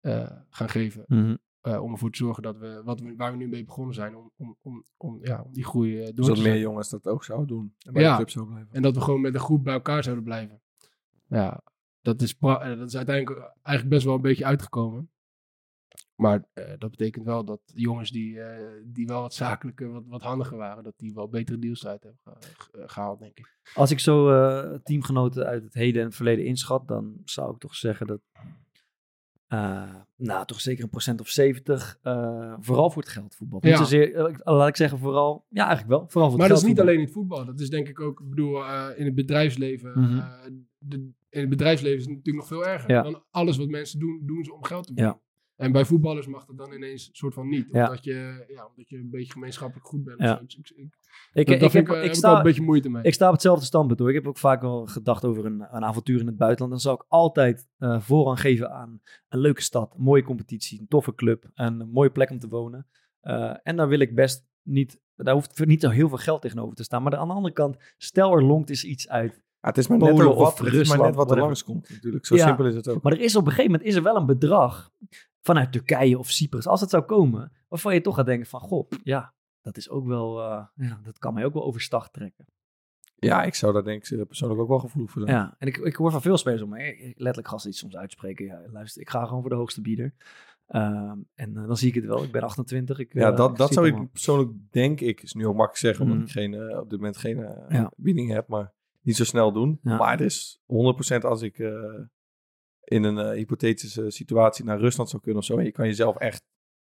eh, gaan geven. Mhm. eh, om ervoor te zorgen dat we, wat we, waar we nu mee begonnen zijn, om, om, om, om, ja, om die groei eh, door Dus te dat zetten. meer jongens dat ook zouden doen. En bij Ja. de club zou blijven. En dat we gewoon met een groep bij elkaar zouden blijven. Ja, dat is, eh, dat is uiteindelijk eigenlijk best wel een beetje uitgekomen. Maar eh, dat betekent wel dat jongens die, eh, die wel wat zakelijker, wat, wat handiger waren, dat die wel betere deals uit hebben ge- ge- gehaald, denk ik. Als ik zo eh, teamgenoten uit het heden en het verleden inschat, dan zou ik toch zeggen dat, eh, nou, toch zeker een procent of 70, eh, vooral voor het geld voetbal. Niet Ja. zozeer, eh, laat ik zeggen, vooral, ja, eigenlijk wel, vooral voor Maar het dat is niet alleen in het voetbal. Dat is denk ik ook, ik bedoel, eh, in het bedrijfsleven. Mhm. eh, de, in het bedrijfsleven is het natuurlijk nog veel erger. Ja. Dan alles wat mensen doen, doen ze om geld te Ja. En bij voetballers mag dat dan ineens soort van niet. Ja. Omdat, je, ja, omdat je een beetje gemeenschappelijk goed bent. Ja. of zo. Ik, ik, ik, Ik, dat, ik, dat vind heb, ik, eh, heb ik al een sta, beetje moeite mee. Ik sta op hetzelfde standpunt hoor. Ik heb ook vaak wel gedacht over een, een avontuur in het buitenland. Dan zou ik altijd eh, voorrang geven aan een leuke stad, een mooie competitie, een toffe club, en een mooie plek om te wonen. Eh, en daar wil ik best niet, daar hoeft niet zo heel veel geld tegenover te staan. Maar aan de andere kant, stel er longt is iets uit. Ja, het is maar net, Polen ook wat, is maar Rusland, net wat er langskomt natuurlijk. Zo Ja. simpel is het ook. Maar er is op een gegeven moment is er wel een bedrag vanuit Turkije of Cyprus, als het zou komen, waarvan je toch gaat denken van, goh, ja, dat is ook wel, eh, ja, dat kan mij ook wel overstag trekken. Ja, ik zou daar denk ik persoonlijk ook wel gevoelig voor zijn. Ja, en ik, ik hoor van veel spelers om me letterlijk gasten die soms uitspreken. Ja, luister, ik ga gewoon voor de hoogste bieder. Ehm, en eh, dan zie ik het wel. Ik ben 28. Ik, Ja, eh, dat, ik dat zou het ik persoonlijk denk ik, is nu ook makkelijk zeggen, omdat Mhm. ik geen, op dit moment geen Ja. bieding heb, maar niet zo snel doen. Ja. Maar er is 100% als ik in een eh, hypothetische situatie naar Rusland zou kunnen of zo, en je kan jezelf echt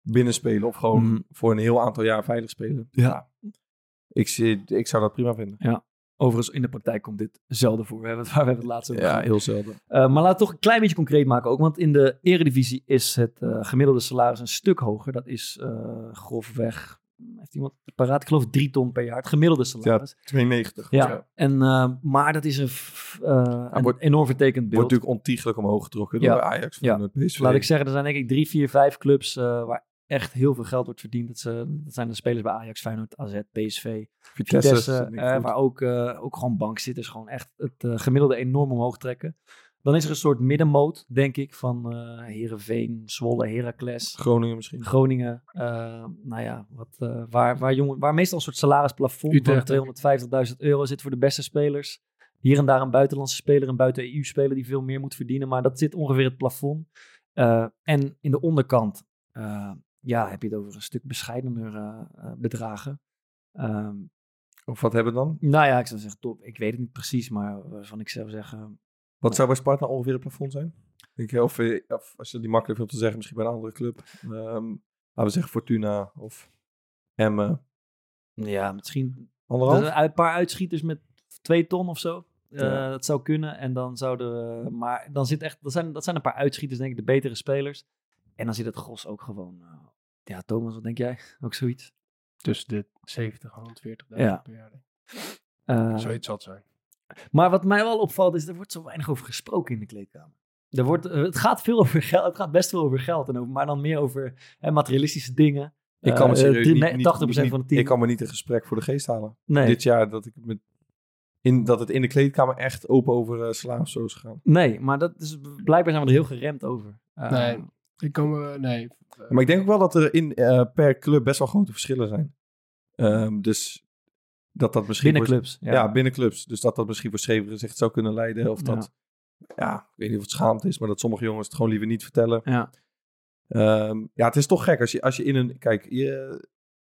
binnenspelen of gewoon Mhm. voor een heel aantal jaar veilig spelen. Ja. Ik, zie, ik zou dat prima vinden. Overigens, in de praktijk komt dit zelden voor. We hebben het, waar we hebben het laatst over Ja, heel zelden. Eh, maar laat het toch een klein beetje concreet maken ook. Want in de eredivisie is het eh, gemiddelde salaris een stuk hoger. Dat is grofweg, heeft iemand paraat? Ik geloof drie ton per jaar. Het gemiddelde salaris. 92. Ja, En, eh, maar dat is een, eh, een wordt- enorm vertekend beeld. Wordt natuurlijk ontiegelijk omhoog getrokken Ja. door Ajax, Ja. van PSV. Laat ik zeggen, er zijn denk ik drie, vier, vijf clubs eh, waar echt heel veel geld wordt verdiend. Dat, ze, dat zijn de spelers bij Ajax, Feyenoord, AZ, PSV, Vitesse, Vitesse. eh, waar ook, eh, ook gewoon bankzitters gewoon echt het gemiddelde enorm omhoog trekken. Dan is er een soort middenmoot, denk ik, van eh Herenveen, Zwolle, Heracles, Groningen misschien. Groningen. eh, nou ja, wat, eh, waar, waar, jongen, waar meestal een soort salarisplafond Utrecht, van 250.000 euro zit voor de beste spelers. Hier en daar een buitenlandse speler, een buiten-EU-speler die veel meer moet verdienen. Maar dat zit ongeveer het plafond. En in de onderkant ja, heb je het over een stuk bescheidener bedragen. Ehm, Of wat hebben we dan? nou ja, ik zou zeggen top. Ik weet het niet precies, maar waarvan ik zou zeggen... Wat zou bij Sparta ongeveer het plafond zijn? Denk je, of, of als je die makkelijk vindt te zeggen, misschien bij een andere club. Ehm, laten we zeggen Fortuna of Emmen. Ja, misschien Anderhalf? Er zijn een paar uitschieters met twee ton of zo. Eh, Ja. Dat zou kunnen. En dan zouden we. Maar dan zit echt. Dat zijn, dat zijn een paar uitschieters, denk ik, de betere spelers. En dan zit het gros ook gewoon. eh, ja, Thomas, wat denk jij? Ook zoiets? Tussen de 70 en 140.000 Ja. per jaar. Eh, Zoiets zal het zijn. Maar wat mij wel opvalt, is er wordt zo weinig over gesproken in de kleedkamer. Er wordt, eh, het gaat veel over geld. Het gaat best veel over geld. En over, maar dan meer over hè, materialistische dingen. ik kan me Eh, serieus drie- niet, nee, niet- 80% niet- van het team. Ik kan me niet een gesprek voor de geest halen. nee. Dit jaar dat ik met in, dat het in de kleedkamer echt open over uh, zo is gegaan. Nee, maar dat is, blijkbaar zijn we er heel geremd over. Eh, Nee. Ik kan me, nee. Maar ik denk ook wel dat er in, eh, per club best wel grote verschillen zijn. Ehm, dus dat dat misschien... Binnen clubs. Ja. Ja. binnen clubs. Dus dat dat misschien voor schreven gezicht zou kunnen leiden. Of dat, ja. ik weet niet of het schaamte is, maar dat sommige jongens het gewoon liever niet vertellen. Ja. Ehm, ja, het is toch gek als je, als je in een... Kijk, je,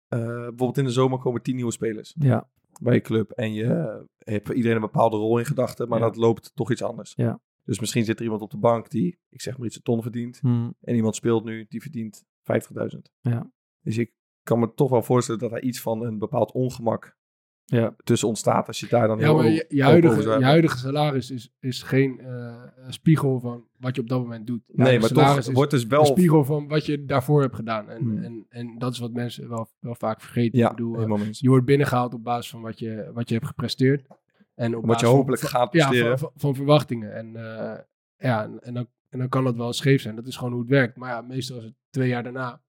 eh, bijvoorbeeld in de zomer komen tien nieuwe spelers ja. bij je club. En je eh, hebt iedereen een bepaalde rol in gedachten, maar dat loopt toch iets anders. Ja. Dus misschien zit er iemand op de bank die, ik zeg maar iets, een ton verdient. Hm. En iemand speelt nu, die verdient 50.000. Ja. Dus ik kan me toch wel voorstellen dat er iets van een bepaald ongemak Ja. tussen ontstaat als je daar dan Ja, maar je, huidige, je huidige salaris is, is geen eh, spiegel van wat je op dat moment doet. Nee, maar toch salaris is wordt dus wel... een spiegel van wat je daarvoor hebt gedaan. En, Hmm. en, en dat is wat mensen wel, wel vaak vergeten. Ja, Ik bedoel, eh, je wordt binnengehaald op basis van wat je, wat je hebt gepresteerd. En op Wat je basis hopelijk van, gaat ja, presteren. van, van, van verwachtingen. En, eh, ja, en, en dan, en dan kan dat wel scheef zijn. Dat is gewoon hoe het werkt. Maar ja, meestal is het twee jaar daarna.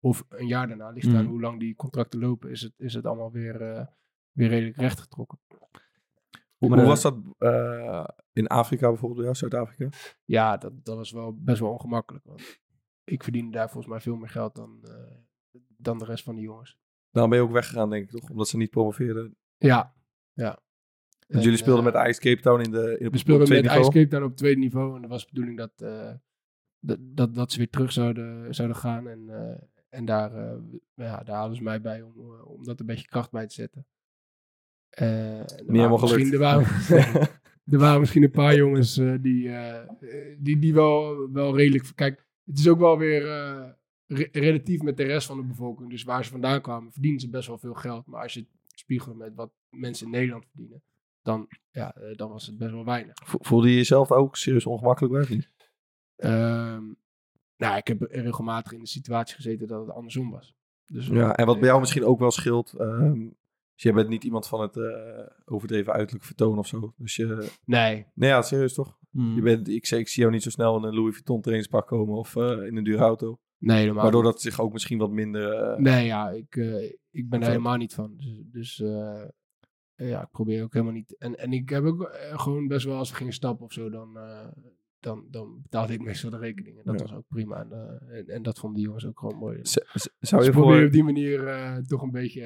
Of een jaar daarna. Ligt Hmm. aan hoe lang die contracten lopen. Is het, is het allemaal weer, eh, weer redelijk rechtgetrokken. Hoe, Maar hoe was dat eh, in Afrika bijvoorbeeld, bij jou, Zuid-Afrika? Ja, dat, dat was wel best wel ongemakkelijk. Want ik verdiende daar volgens mij veel meer geld dan, eh, dan de rest van de jongens. Daarom ben je ook weggegaan, denk ik, toch? Omdat ze niet promoveerden. Ja, ja. En, jullie speelden eh, met Ice Cape Town in de in op- We speelden met niveau. Ice Cape Town op tweede niveau. En dat was de bedoeling dat, eh, dat, dat, dat ze weer terug zouden, zouden gaan. En, eh, en daar, eh, ja, daar hadden ze mij bij om, eh, om dat een beetje kracht bij te zetten. Eh, er waren helemaal misschien-. Er waren, er waren misschien een paar jongens eh, die, eh, die, die wel, wel redelijk... Kijk, het is ook wel weer re- relatief met de rest van de bevolking. Dus waar ze vandaan kwamen, verdienen ze best wel veel geld. Maar als je het spiegelt met wat mensen in Nederland verdienen, dan, ja, dan was het best wel weinig. Vo- Voelde je jezelf ook serieus ongemakkelijk bij, niet? Ehm, nou, ik heb regelmatig in de situatie gezeten dat het andersom was. Dus, Ja, en wat bij jou misschien ook wel scheelt... ehm dus jij bent niet iemand van het eh, overdreven uiterlijk vertoon of zo. Dus je... Nee, Nee, ja, serieus toch? Hm. Je bent, ik, ik zie jou niet zo snel in een Louis Vuitton trainingspak komen of eh, in een dure auto. nee, helemaal Waardoor dat zich ook misschien wat minder... eh, Nee, ja, ik, ik ben er helemaal niet van. Dus, dus ja, ik probeer ook helemaal niet. En, en ik heb ook gewoon best wel, als we gingen stappen of zo, dan, dan, dan betaalde ik meestal de rekeningen. Dat Ja. was ook prima. En, en, en dat vonden die jongens ook gewoon mooi. Dus z- zou je ik probeer voor... op die manier toch een beetje,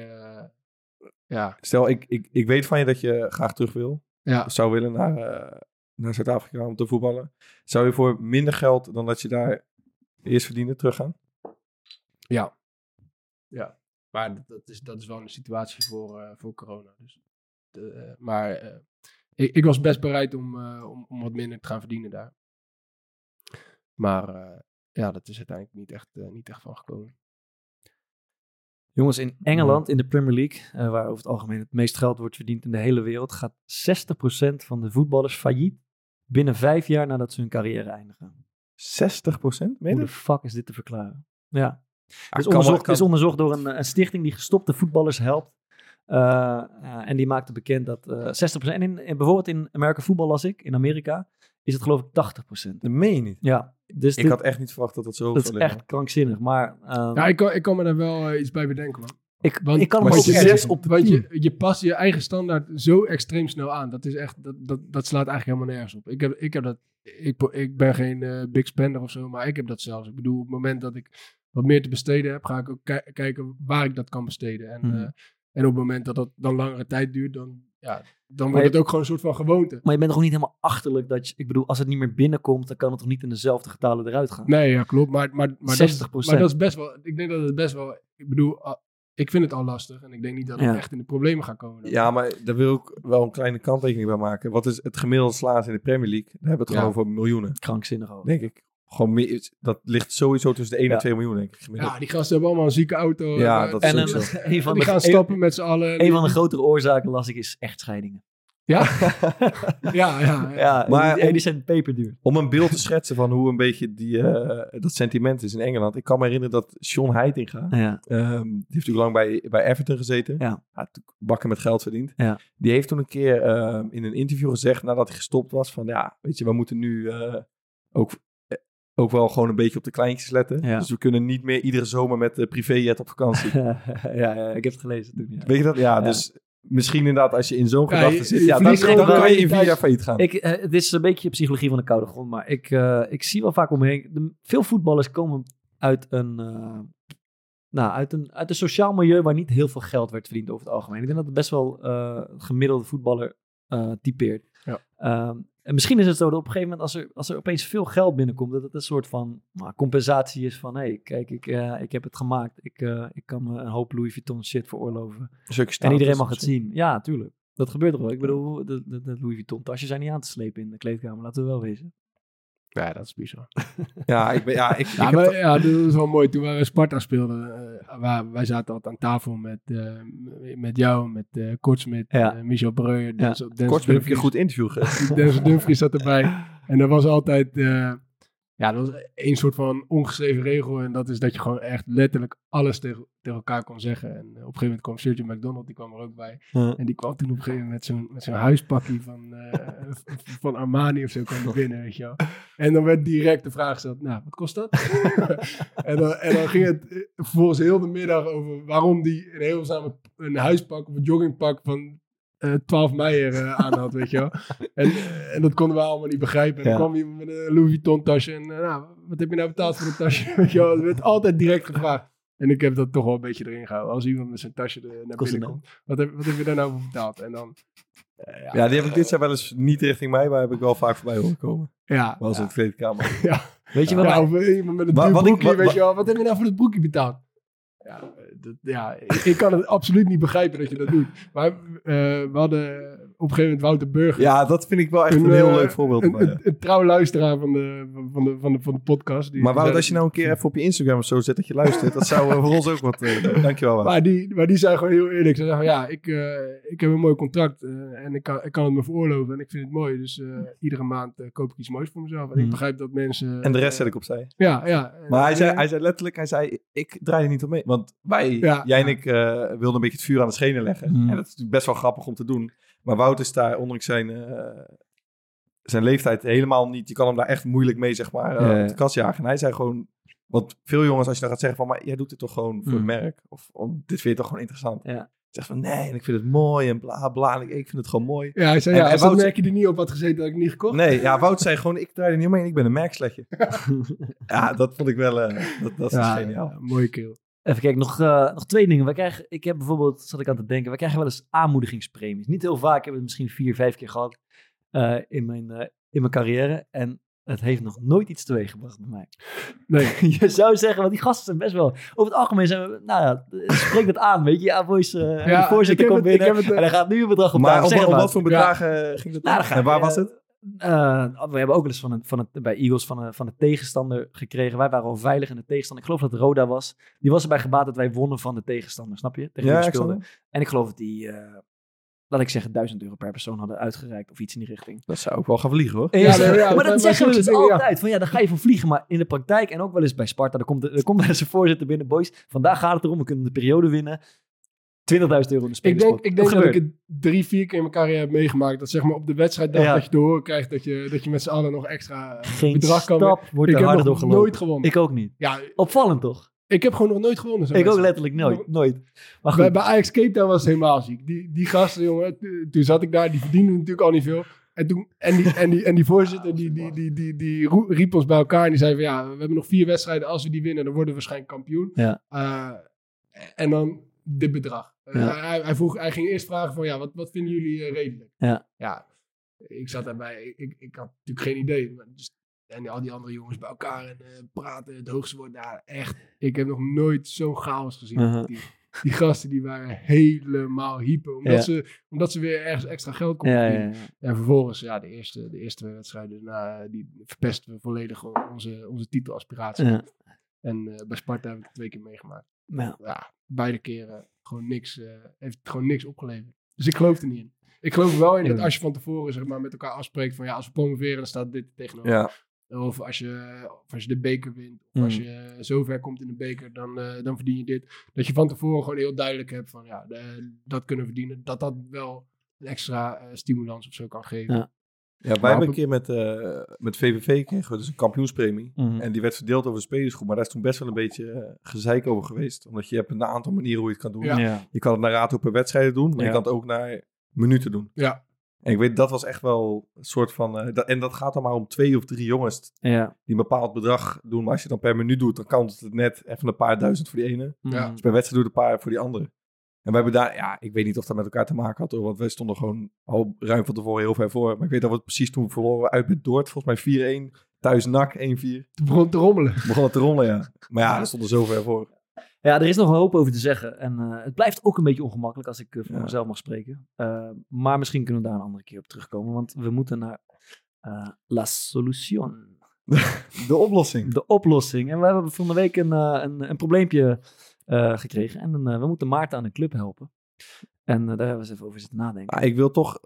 ja, Stel, ik, ik, ik weet van je dat je graag terug wil. ja, Zou willen naar, eh, naar Zuid-Afrika om te voetballen. Zou je voor minder geld dan dat je daar eerst verdiende teruggaan? ja. Ja, maar dat, dat is, dat is wel een situatie voor, eh, voor corona. Dus, de, eh, maar ik, ik was best bereid om, om, om wat minder te gaan verdienen daar. Maar ja, dat is uiteindelijk niet echt, niet echt van gekomen. Jongens, in Engeland, in de Premier League, eh, waar over het algemeen het meest geld wordt verdiend in de hele wereld, gaat 60% van de voetballers failliet binnen vijf jaar nadat ze hun carrière eindigen. 60 procent? Hoe de fuck is dit te verklaren? Ja. Het is, kan wel- onderzocht, kan- is onderzocht door een, eh, een stichting die gestopte voetballers helpt. Eh, en die maakte bekend dat eh 60%, en in, in- bijvoorbeeld in Amerika voetbal las ik, in Amerika, is het geloof ik 80%. Dat meen je niet. Ja, dus Ik dit- had echt niet verwacht dat dat zo dat is echt krankzinnig. Maar ehm, Ja, ik kan, ik kan me daar wel eh, iets bij bedenken, man. ik, want- ik kan hem ook je- zes op de Want je, je past je eigen standaard zo extreem snel aan. Dat is echt, dat, dat, dat slaat eigenlijk helemaal nergens op. Ik heb, ik heb dat, ik, ik ben geen eh, big spender of zo, maar ik heb dat zelfs. Ik bedoel, op het moment dat ik wat meer te besteden heb, ga ik ook ki- kijken waar ik dat kan besteden. En, Mhm. eh, en op het moment dat dat dan langere tijd duurt, dan, ja, dan wordt je- het ook gewoon een soort van gewoonte. Maar je bent toch niet helemaal achterlijk dat je... Ik bedoel, als het niet meer binnenkomt, dan kan het toch niet in dezelfde getalen eruit gaan? Nee, ja, klopt. Maar, maar, maar, dat, is, 60%. maar dat is best wel, ik denk dat het best wel, ik bedoel, ik vind het al lastig. En ik denk niet dat ik Ja. echt in de problemen ga komen. Ja, maar daar wil ik wel een kleine kanttekening bij maken. Wat is het gemiddelde salaris in de Premier League? Daar hebben we het Ja. gewoon over miljoenen, Krankzinnig denk ik. Gewoon meer, dat ligt sowieso tussen de 1 Ja. en 2 miljoen, denk ik. gemiddeld. Ja, die gasten hebben allemaal een zieke auto. Ja, eh, dat is En een, zo. een, van die de, gaan een, stappen met z'n allen. een van de grotere oorzaken las ik is echtscheidingen. Ja? ja, ja, ja. Ja, Maar die, om- die zijn peperduur. Om een beeld te schetsen van hoe een beetje die, eh, dat sentiment is in Engeland. Ik kan me herinneren dat Sean Heitinga, Ja. ehm, die heeft natuurlijk lang bij, bij Everton gezeten. Ja. Had bakken met geld verdiend. Ja. Die heeft toen een keer ehm, in een interview gezegd, nadat hij gestopt was, van ja, weet je, we moeten nu eh, ook, ook wel gewoon een beetje op de kleintjes letten. Ja. Dus we kunnen niet meer iedere zomer met de privéjet op vakantie. ja, ja, ik heb het gelezen toen. Ja. Weet je dat? Ja, Ja. dus misschien inderdaad als je in zo'n Ja, gedachte zit, ja, dan, dan kan je in vier jaar failliet gaan. Ik, eh, het is een beetje psychologie van de koude grond, maar ik, eh, ik zie wel vaak om me heen. De, veel voetballers komen uit een, eh, nou, uit, een, uit een sociaal milieu waar niet heel veel geld werd verdiend over het algemeen. Ik denk dat het best wel eh, gemiddelde voetballer eh, typeert. Ja. Ehm, en misschien is het zo dat op een gegeven moment, als er, als er opeens veel geld binnenkomt, dat het een soort van nou, compensatie is van, hé, hey, kijk, ik, eh, ik heb het gemaakt. Ik, eh, ik kan me een hoop Louis Vuitton shit veroorloven. En iedereen mag het zien. Ja, tuurlijk. Dat gebeurt er wel. Ik bedoel, de, de, de Louis Vuitton tasjes zijn niet aan te slepen in de kleedkamer. Laten we wel wezen. Ja, dat is bizar. Ja, ik ben, ja, ik, ik Ja, heb maar, ja, dat is wel mooi. Toen we Sparta speelden, eh, wij, wij zaten altijd aan tafel met, eh, met jou, met eh Kortsmit, Ja. Michel Breuer, Denzel, Denzel kort ben ik een goed interview gegeven. Denzel Dumfries zat erbij. En er was altijd, ja, dat was één soort van ongeschreven regel. En dat is dat je gewoon echt letterlijk alles tegen, tegen elkaar kon zeggen. En eh, op een gegeven moment kwam Sergio McDonald, die kwam er ook bij. En die kwam toen op een gegeven moment met zo'n, met zo'n huispakkie van, eh, van Armani of zo kwam binnen, weet je wel. En dan werd direct de vraag gesteld, nou, wat kost dat? en, dan, en dan ging het eh, vervolgens heel de middag over waarom die een heel samen een huispak of een joggingpak van 12 meijer eh, aan had, weet je wel. En, eh, en dat konden we allemaal niet begrijpen. En dan Ja. kwam iemand met een Louis Vuitton tasje en eh, nou, wat heb je nou betaald voor dat tasje? Weet je wel, er werd altijd direct gevraagd. En ik heb dat toch wel een beetje erin gehouden. Als iemand met zijn tasje er naar Kost binnen het komt. Wat heb, wat heb je daar nou voor betaald? En dan... eh, ja, Ja, die heb ik dit jaar wel eens niet richting mij, maar heb ik wel vaak voorbij horen komen. ja, Was ja. in de kleedkamer. Weet je wat? Ja, of eh, iemand met een duur wat ik- broekje, wat- weet wat- je wel. Wat heb je nou voor dat broekje betaald? Ja, eh, dat, ja ik, kan het absoluut niet begrijpen dat je dat doet. Maar eh, we hadden op een gegeven moment Wouter Burger. Ja, dat vind ik wel echt Een, een, heel eh, leuk voorbeeld. Een, een, een trouw luisteraar van de, van de, van de, van de podcast. Die Maar Wout, zei- als je nou een keer even op je Instagram of zo zet dat je luistert, dat zou voor ons ook wat... eh, dankjewel. Maar die, maar die zei gewoon heel eerlijk. Ze zei van, ja, ik, ik heb een mooi contract en ik kan, ik kan het me veroorloven en ik vind het mooi. Dus iedere maand koop ik iets moois voor mezelf. En ik Hmm. begrijp dat mensen... En de rest zet ik opzij. Ja, ja. Maar hij zei, hij zei letterlijk, hij zei, ik draai er niet op mee. Want wij, Ja. jij en ik, eh, wilden een beetje het vuur aan de schenen leggen. Mm. En dat is natuurlijk best wel grappig om te doen. Maar Wout is daar, ondanks zijn, eh, zijn leeftijd, helemaal niet... Je kan hem daar echt moeilijk mee, zeg maar, op de kast jagen. En hij zei gewoon... Want veel jongens, als je dan gaat zeggen van... Maar jij doet dit toch gewoon voor het Mm. merk? Of, dit vind je toch gewoon interessant? Ja. Zegt van, nee, en ik vind het mooi en bla, bla. En ik, ik vind het gewoon mooi. Ja, hij zei, En- ja, en dat Wout- merk je er niet op had gezeten, had ik niet gekocht. Nee, ja, Wout zei gewoon, ik draai er niet omheen, ik ben een merksletje. ja, dat vond ik wel, dat, dat is ja, geniaal. ja, mooie keel. Even kijken, nog, eh, nog twee dingen. Wij krijgen, ik heb bijvoorbeeld, zat ik aan te denken, wij krijgen wel eens aanmoedigingspremies. Niet heel vaak, ik heb het misschien vier, vijf keer gehad eh, in, mijn, eh, in mijn carrière. En het heeft nog nooit iets teweeg gebracht bij mij. Nee, Je zou zeggen, want die gasten zijn best wel... Over het algemeen zijn we, nou ja, spreek dat aan, weet je. Ja, boys, eh, Ja, de voorzitter komt het- binnen het, en hij gaat nu een bedrag op Maar tafel. op, wat- op maar. wat voor bedragen ging dat Nou, dan? dan ga en waar je, was het? Eh, we hebben ook wel eens van, een, van het, bij Eagles van, een, van de tegenstander gekregen. Wij waren al veilig in de tegenstander. Ik geloof dat Roda was. Die was erbij gebaat dat wij wonnen van de tegenstander, snap je? Tegen Ja, speelden. En ik geloof dat die, eh, laat ik zeggen, 1000 euro per persoon hadden uitgereikt of iets in die richting. Dat zou ook wel gaan vliegen hoor. Ja, maar dat zeggen we dus altijd. Van ja, dan ga je voor vliegen. Maar in de praktijk en ook wel eens bij Sparta, er komt, er komt wel eens een voorzitter binnen. Boys, vandaag gaat het erom, we kunnen de periode winnen. 20.000 euro in de ik denk, ik denk dat, ik het drie, vier keer in mijn carrière heb meegemaakt. Dat zeg maar op de wedstrijddag Ja. dat je te horen krijgt dat je, dat je met z'n allen nog extra eh, Geen bedrag kan. stap wordt ik er heb harder door nog gelopen. nooit gewonnen. Ik ook niet. ja, Opvallend toch? ik heb gewoon nog nooit gewonnen. Ik ook wedstrijd. letterlijk nooit. Nooit. Maar goed. Bij, bij Ajax Cape Town was het helemaal ziek. Die, die gasten, jongen, toen zat ik daar, die verdienden natuurlijk al niet veel. En, toen, en, die, en, die, en die voorzitter, die, die, die, die, die riep ons bij elkaar en die zei van ja, we hebben nog vier wedstrijden. Als we die winnen, dan worden we waarschijnlijk kampioen. Ja. Eh, en dan dit bedrag. Ja. hij, hij, vroeg, hij ging eerst vragen van ja, wat, wat vinden jullie eh, redelijk? Ja. Ja, ik zat daarbij, ik, ik, had natuurlijk geen idee. Maar dus, en al die andere jongens bij elkaar en eh, praten, het hoogste woord. Nou, echt, ik heb nog nooit zo'n chaos gezien. Die, die gasten die waren helemaal hyper. Omdat, Ja. ze, omdat ze weer ergens extra geld konden Ja, ja. En vervolgens, ja, de eerste, de eerste twee wedstrijden, nou, die verpesten we volledig onze, onze titelaspiratie. En eh, bij Sparta heb ik het twee keer meegemaakt. Ja, beide keren gewoon niks, eh, heeft gewoon niks opgeleverd. Dus ik geloof er niet in. Ik geloof er wel in dat als je van tevoren zeg maar, met elkaar afspreekt van ja, als we promoveren, dan staat dit tegenover. Ja. Of als je, of als je de beker wint, of Mm. als je zover komt in de beker, dan, eh, dan verdien je dit. Dat je van tevoren gewoon heel duidelijk hebt van ja, de- dat kunnen we verdienen. Dat dat wel een extra eh, stimulans of zo kan geven. Ja. Ja, wij hebben een keer met, eh, met VVV kregen we dus een kampioenspremie. Mhm. En die werd verdeeld over de spelersgroep. Maar daar is toen best wel een beetje eh, gezeik over geweest. Omdat je hebt een aantal manieren hoe je het kan doen. Ja. Ja. Je kan het naar rato per wedstrijden doen. Maar Ja. je kan het ook naar minuten doen. Ja. En ik weet, dat was echt wel een soort van... eh, dat, en dat gaat dan maar om twee of drie jongens Ja. die een bepaald bedrag doen. Maar als je dan per minuut doet, dan kan het net even een paar duizend voor die ene. Ja. Dus per wedstrijd doet een paar voor die andere. En we hebben daar, ja, ik weet niet of dat met elkaar te maken had, hoor, want wij stonden gewoon al ruim van tevoren heel ver voor. Maar ik weet dat we het precies toen verloren uit met Dordt, volgens mij 4-1, thuis NAC 1-4. Toen begon het te rommelen. Begon het te rollen, ja. Maar ja, we stonden zo ver voor. Ja, er is nog een hoop over te zeggen. En eh, het blijft ook een beetje ongemakkelijk als ik eh, voor Ja. mezelf mag spreken. Eh, maar misschien kunnen we daar een andere keer op terugkomen. Want we moeten naar eh, La Solution. De oplossing. De oplossing. En we hebben van de week een, eh, een, een probleempje gekregen. En eh, we moeten Maarten aan de club helpen. En eh, daar hebben we eens even over zitten nadenken. Maar ik wil toch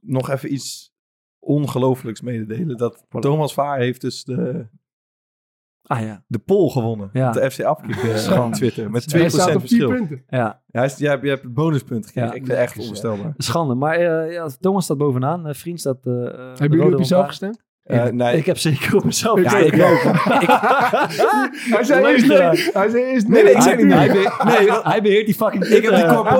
nog even iets ongelooflijks mededelen. Dat Thomas Vaar heeft dus de, Ah ja, de poll gewonnen. Ja. De FC eh, Schande. op Twitter. Met 2% Hij staat op vier verschil. punten. ja. Ja, hij is, jij, hebt- jij hebt het bonuspunt gekregen. Ja. ik vind het echt onvoorstelbaar. schande. Maar eh, ja, Thomas staat bovenaan. Eh, vriend staat... eh eh, de Hebben jullie op jezelf lantaarn. Eh, nee, Ik heb zeker op mezelf Ja, ik ook. Hij zei eerst nee. Hij zei eerst nee. Ik zei niet nee. Hij, beheert, nee, hij beheert die fucking Ik heb,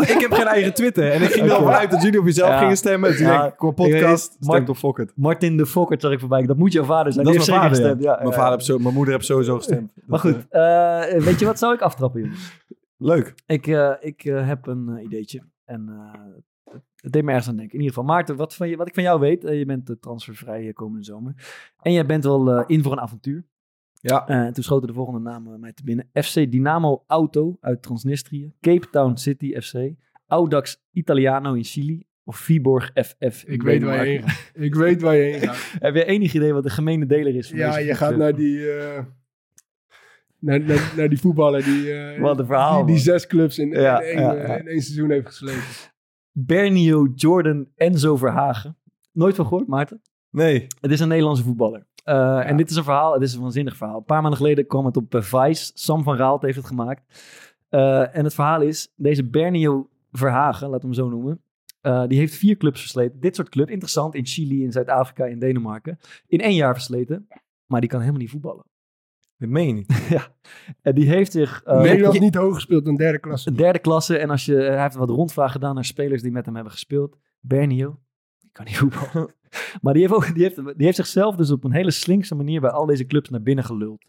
die ik geen eigen Twitter. En ik ging er al Oké. vanuit dat jullie op jezelf Ja. gingen stemmen. Dus ik Ja. qua podcast, stemt op Fokkert. Martin de Fokkert zag ik voorbij. Dat moet jouw vader zijn. Dat is mijn vader, ja. gestemd. Ja, Mijn, vader heeft zo, mijn moeder heeft sowieso gestemd. Maar goed, eh, weet je wat? Zou ik aftrappen, jongens? leuk. Ik, eh, ik heb een ideetje. En het, deed me ergens aan denken. In ieder geval, Maarten, wat, van je, wat ik van jou weet. eh, je bent uh, transfervrij eh, komende zomer. En jij bent wel eh, in voor een avontuur. Ja. Eh, toen schoten de volgende namen mij te binnen. FC Dynamo Auto uit Transnistrië. Cape Town City FC. Audax Italiano in Chili. Of Viborg FF Ik weet waar je heen. Ik weet waar je heen gaat. Heb je enig idee wat de gemene deler is? Van Ja, deze je gaat naar die... eh, naar, naar, naar die voetballer die, eh, Wat een verhaal, die, zes clubs in, Ja, in, één, ja, eh, ja. in één seizoen heeft gesleten. Bernio Jordan Enzo Verhagen. Nooit van gehoord, Maarten? Nee. Het is een Nederlandse voetballer. Uh, En dit is een verhaal, het is een waanzinnig verhaal. Een paar maanden geleden kwam het op uh, Vice. Sam van Raalt heeft het gemaakt. Uh, en het verhaal is, deze Bernio Verhagen, we hem zo noemen. Uh, die heeft vier clubs versleten. Dit soort club, interessant, in Chili, in Zuid-Afrika, in Denemarken. In één jaar versleten. Maar die kan helemaal niet voetballen. Dat meen je niet. ja. En die heeft zich... Uh, Nederland niet hoog gespeeld dan derde klasse. Derde klasse. En als je, hij heeft wat rondvraag gedaan naar spelers die met hem hebben gespeeld. Bernio, die kan niet voetballen. maar die heeft, ook, die, heeft, die heeft zichzelf dus op een hele slinkse manier bij al deze clubs naar binnen geluld.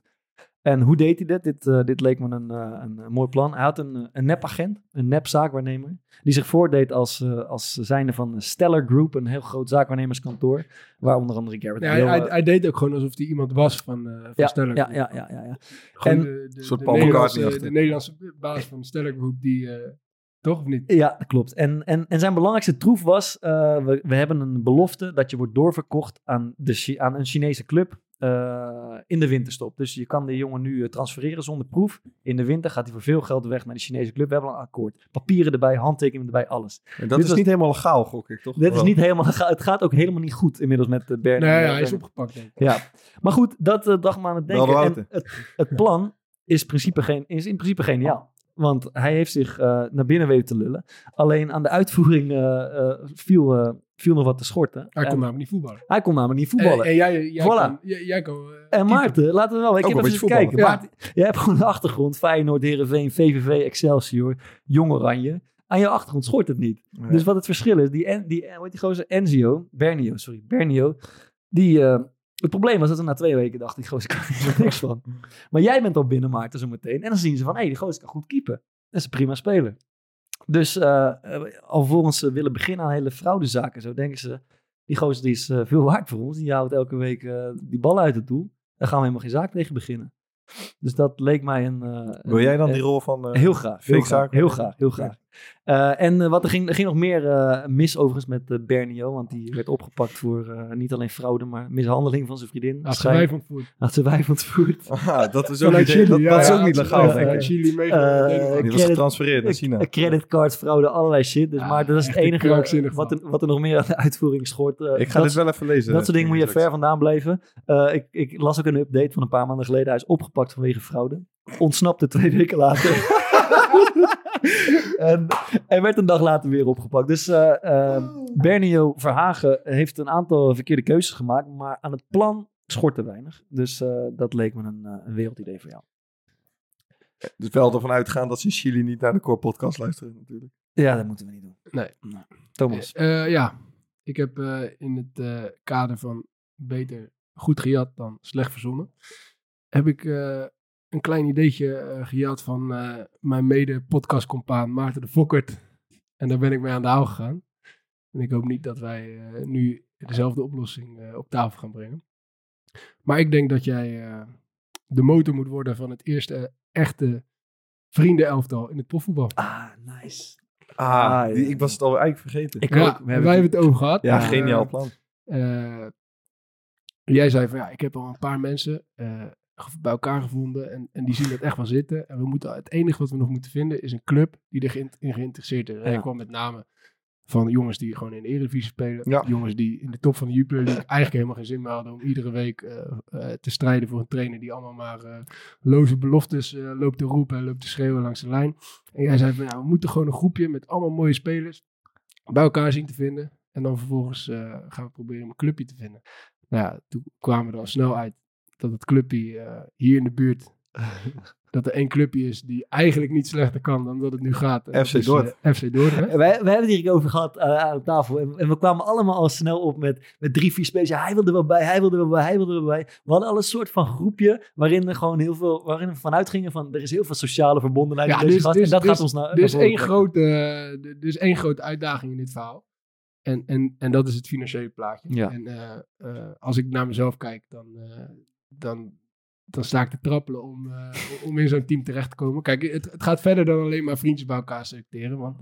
En hoe deed hij dit? Dit, uh, dit leek me een, uh, een, een, mooi plan. Hij had een, een nepagent, een nepzaakwaarnemer, die zich voordeed als, uh, als zijnde van Stellar Group, een heel groot zaakwaarnemerskantoor, waar onder andere Garrett ja, hij, hij, hij, deed ook gewoon alsof hij iemand was van, van ja, Stellar ja, ja, ja, ja, ja. Gewoon en, de, de, soort de, de, Nederlandse, de Nederlandse baas van Stellar Group, die... eh, toch of niet? Ja, dat klopt. En, en, en zijn belangrijkste troef was, uh, we, we hebben een belofte dat je wordt doorverkocht aan, de, aan een Chinese club uh, in de winterstop. Dus je kan de jongen nu uh, transfereren zonder proef. In de winter gaat hij voor veel geld weg naar de Chinese club. We hebben een akkoord. Papieren erbij, handtekeningen erbij, alles. En dat dit is was, niet helemaal legaal, gok ik toch? Dit is niet helemaal legaal. Het gaat ook helemaal niet goed inmiddels met de Bern. Nee, ja, hij is opgepakt. Denk ik. Ja, maar goed, dat uh, dacht me aan het denken. En het, het plan is, principe geen, is in principe geniaal. Want hij heeft zich uh, naar binnen weten te lullen. Alleen aan de uitvoering uh, uh, viel, viel nog wat te schorten. Hij kon namelijk niet voetballen. Hij kon namelijk niet voetballen. En, en jij, jij, voilà. kon, jij, jij kon, en Maarten, laten we wel. Ik Ook heb even kijken. Ja. Maarten, jij hebt gewoon de achtergrond. Feyenoord, Heerenveen, VVV, Excelsior, Jong Oranje. Aan je achtergrond schort het niet. Nee. Dus wat het verschil is, die, die, hoe heet die gozer? Enzio, Bernio, sorry, Bernio. Die, uh, het probleem was dat we na twee weken dachten, die gozer kan er niks van. Maar jij bent al binnen, Maarten, zo meteen. En dan zien ze van, hé, hey, die gozer kan goed keepen. Dat is een prima speler. Dus uh, alvorens ze willen beginnen aan hele fraudezaken, zo denken ze, die gozer die is uh, veel waard voor ons. Die houdt elke week die ballen uit het doel. Daar gaan we helemaal geen zaak tegen beginnen. Dus dat leek mij een... Wil jij dan die rol van... heel graag. Heel graag, heel graag, heel graag. Uh, en uh, wat er ging, er ging nog meer uh, mis overigens met uh, Bernio, want die werd opgepakt voor niet alleen fraude, maar mishandeling van zijn vriendin. Had ze wijf ontvoerd. Had ze wijf ontvoerd. Ah, dat is ook niet, Chili, dat, ja, dat is ook niet legaal, ja, denk ik. Chili mee. die was getransfereerd naar China. Creditcard, fraude, allerlei shit. Dus, maar dat is het enige wat er, wat er nog meer aan de uitvoering schort. ik ga dit wel even lezen. Dat soort dingen moet je ver vandaan blijven. ik, ik las ook een update van een paar maanden geleden. Hij is opgepakt vanwege fraude. Ontsnapte twee weken later. en, en werd een dag later weer opgepakt. Dus eh eh, Bernio Verhagen heeft een aantal verkeerde keuzes gemaakt. Maar aan het plan schort er weinig. Dus eh, dat leek me een, eh, een wereldidee voor jou. Dus wel ervan uitgaan dat ze in Chili niet naar de Core Podcast luisteren natuurlijk. Ja, dat moeten we niet doen. Nee. Thomas. Eh, ja, ik heb eh, in het eh, kader van beter goed gejat dan slecht verzonnen, heb ik eh, een klein ideetje eh, gejat van eh, mijn mede-podcastcompaan Maarten de Fokkert. En daar ben ik mee aan de haal gegaan. En ik hoop niet dat wij eh, nu dezelfde oplossing eh, op tafel gaan brengen. Maar ik denk dat jij eh, de motor moet worden van het eerste echte vriendenelftal in het profvoetbal. Ah, nice. Ah, Ah, die- ja. ik was het al eigenlijk vergeten. Ik Ja, ook. We wij hebben hebben het over gehad. ja, geniaal plan. eh, jij zei van ja, ik heb al een paar mensen eh, bij elkaar gevonden en, en die zien het echt wel zitten. En we moeten, het enige wat we nog moeten vinden is een club die erin in geïnteresseerd is. En Ja. ik kwam met name van jongens die gewoon in de Eredivisie spelen. Ja. Jongens die in de top van de Jupiler League eigenlijk helemaal geen zin meer hadden om iedere week eh, eh, te strijden voor een trainer die allemaal maar eh, loze beloftes loopt te roepen en loopt te schreeuwen langs de lijn. En jij zei van ja, we moeten gewoon een groepje met allemaal mooie spelers bij elkaar zien te vinden. En dan vervolgens gaan we proberen om een clubje te vinden. Nou ja, toen kwamen we er al snel uit dat het clubje eh, hier in de buurt, dat er één clubje is die eigenlijk niet slechter kan dan dat het nu gaat. En FC Dordrecht. eh, FC Dordrecht. Wij, wij hebben het hier over gehad eh, aan tafel. En, en we kwamen allemaal al snel op met, met drie, vier spelers. Ja, hij wilde wel bij, hij wilde wel bij, hij wilde wel bij. We hadden al een soort van groepje waarin er gewoon heel veel, waarin we vanuit gingen van er is heel veel sociale verbondenheid Ja, met deze dus- gast. dus- en dat dus- gaat ons Er is, naar voren één grote, er is één grote uitdaging in dit verhaal. En, en, en dat is het financiële plaatje. Ja. En eh, eh, als ik naar mezelf kijk, dan, eh, dan, dan sta ik te trappelen om, eh, om in zo'n team terecht te komen. Kijk, het, het gaat verder dan alleen maar vriendjes bij elkaar selecteren. Want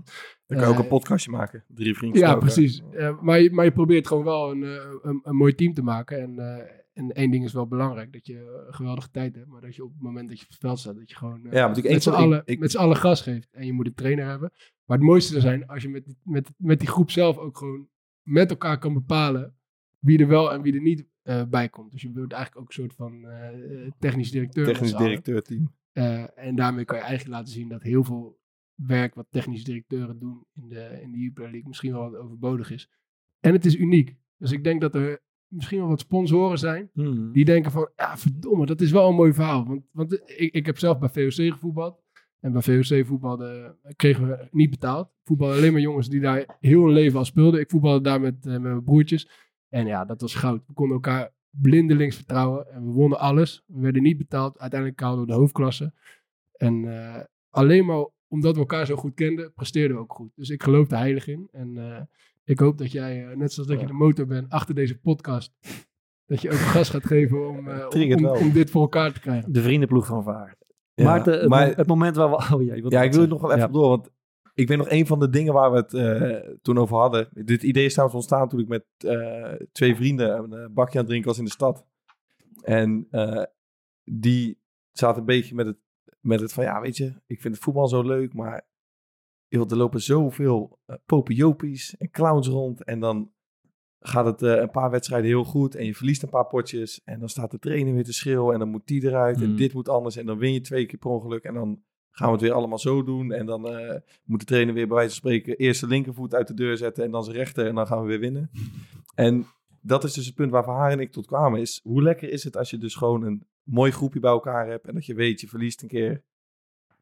Dan kan je ook eh, een podcastje maken. Drie vrienden. Ja, precies. Eh, maar, je, maar je probeert gewoon wel een, een, een mooi team te maken. En, en één ding is wel belangrijk, dat je een geweldige tijd hebt. Maar dat je op het moment dat je op het veld staat, dat je gewoon eh, Ja, met ik- z'n ik- allen, ik- met z'n allen gas geeft. En je moet een trainer hebben. Maar het mooiste zou zijn als je met, met, met die groep zelf ook gewoon met elkaar kan bepalen wie er wel en wie er niet eh, bij komt. Dus je wordt eigenlijk ook een soort van eh, technisch directeur. Technisch z'n allen. directeur team. Eh, en daarmee kan je eigenlijk laten zien dat heel veel werk wat technisch directeuren doen in de, in de Jupiler League misschien wel wat overbodig is. En het is uniek. Dus ik denk dat er misschien wel wat sponsoren zijn Hmm. die denken van, ja verdomme, dat is wel een mooi verhaal. Want, want ik, ik heb zelf bij VOC gevoetbald. En bij VOC voetbalde, kregen we niet betaald. Voetbalden alleen maar jongens die daar heel hun leven al speelden. Ik voetbalde daar met, met mijn broertjes. En ja, dat was goud. We konden elkaar blindelings vertrouwen. En we wonnen alles. We werden niet betaald. Uiteindelijk haalden we de hoofdklasse. En eh, alleen maar omdat we elkaar zo goed kenden, presteerden we ook goed. Dus ik geloof er heilig in. En eh, ik hoop dat jij, eh, net zoals dat je de motor bent achter deze podcast, dat je ook gas gaat geven om, eh, om, om dit voor elkaar te krijgen. De vriendenploeg van Vaar. Ja, Maarten, het, maar- mo- het moment waar we... Oh ja, Ja, ik wil het nog wel even Ja. door, want ik weet nog een van de dingen waar we het eh, toen over hadden. Dit idee is trouwens ontstaan toen ik met eh, twee vrienden een eh, bakje aan het drinken was in de stad. En die zaten een beetje met het, met het van, ja, weet je, ik vind het voetbal zo leuk, maar joh, er lopen zoveel popiopies en clowns rond. En dan gaat het een paar wedstrijden heel goed en je verliest een paar potjes. En dan staat de trainer weer te schreeuwen en dan moet die eruit en Hmm. dit moet anders. En dan win je twee keer per ongeluk en dan gaan we het weer allemaal zo doen. En dan eh, moet de trainer weer bij wijze van spreken eerst de linkervoet uit de deur zetten en dan zijn rechter en dan gaan we weer winnen. En dat is dus het punt waar Van Haar en ik tot kwamen is, hoe lekker is het als je dus gewoon een mooi groepje bij elkaar hebt en dat je weet, je verliest een keer.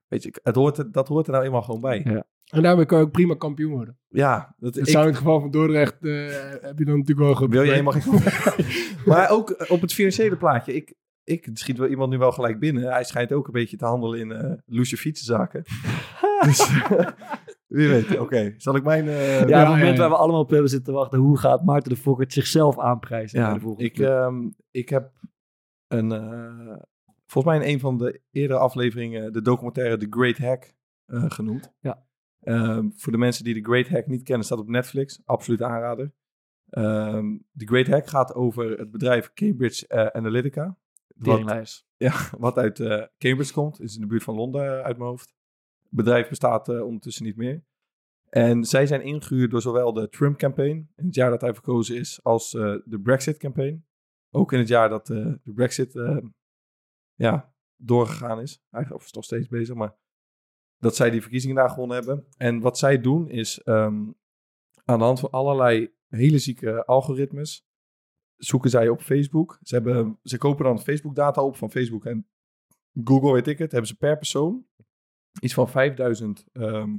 Weet je, het hoort er, dat hoort er nou eenmaal gewoon bij. Ja. En daarmee kan je ook prima kampioen worden. Ja, dat, Dat ik- zou in het geval van Dordrecht, eh, heb je dan natuurlijk wel goed. Wil je helemaal geen... maar ook eh, op het financiële plaatje. Ik, ik schiet wel iemand nu wel gelijk binnen. Hij schijnt ook een beetje te handelen in eh loesje fietsenzaken. dus wie weet. Oké, zal ik mijn... eh, Ja, Ja, het moment ja, ja. waar we allemaal op hebben zitten wachten. Hoe gaat Maarten de Fokkert zichzelf aanprijzen? ja, de volgende ik, ehm, ik heb een... eh, volgens mij in een van de eerdere afleveringen de documentaire The Great Hack eh, genoemd. Ja. Ehm, voor de mensen die The Great Hack niet kennen, staat op Netflix. Absoluut aanrader. Ehm The Great Hack gaat over het bedrijf Cambridge eh, Analytica. Wat, ja, wat uit eh, Cambridge komt. Is in de buurt van Londen eh, uit mijn hoofd. Het bedrijf bestaat eh, ondertussen niet meer. En zij zijn ingehuurd door zowel de Trump-campaign, in het jaar dat hij verkozen is, als de Brexit-campaign. Ook in het jaar dat de Brexit ja, doorgegaan is. Eigenlijk is nog steeds bezig, maar dat zij die verkiezingen daar gewonnen hebben. En wat zij doen is ehm, aan de hand van allerlei hele zieke algoritmes zoeken zij op Facebook. Ze, hebben, ze kopen dan Facebook data op van Facebook en Google, weet ik het. Hebben ze per persoon iets van 5000 ehm,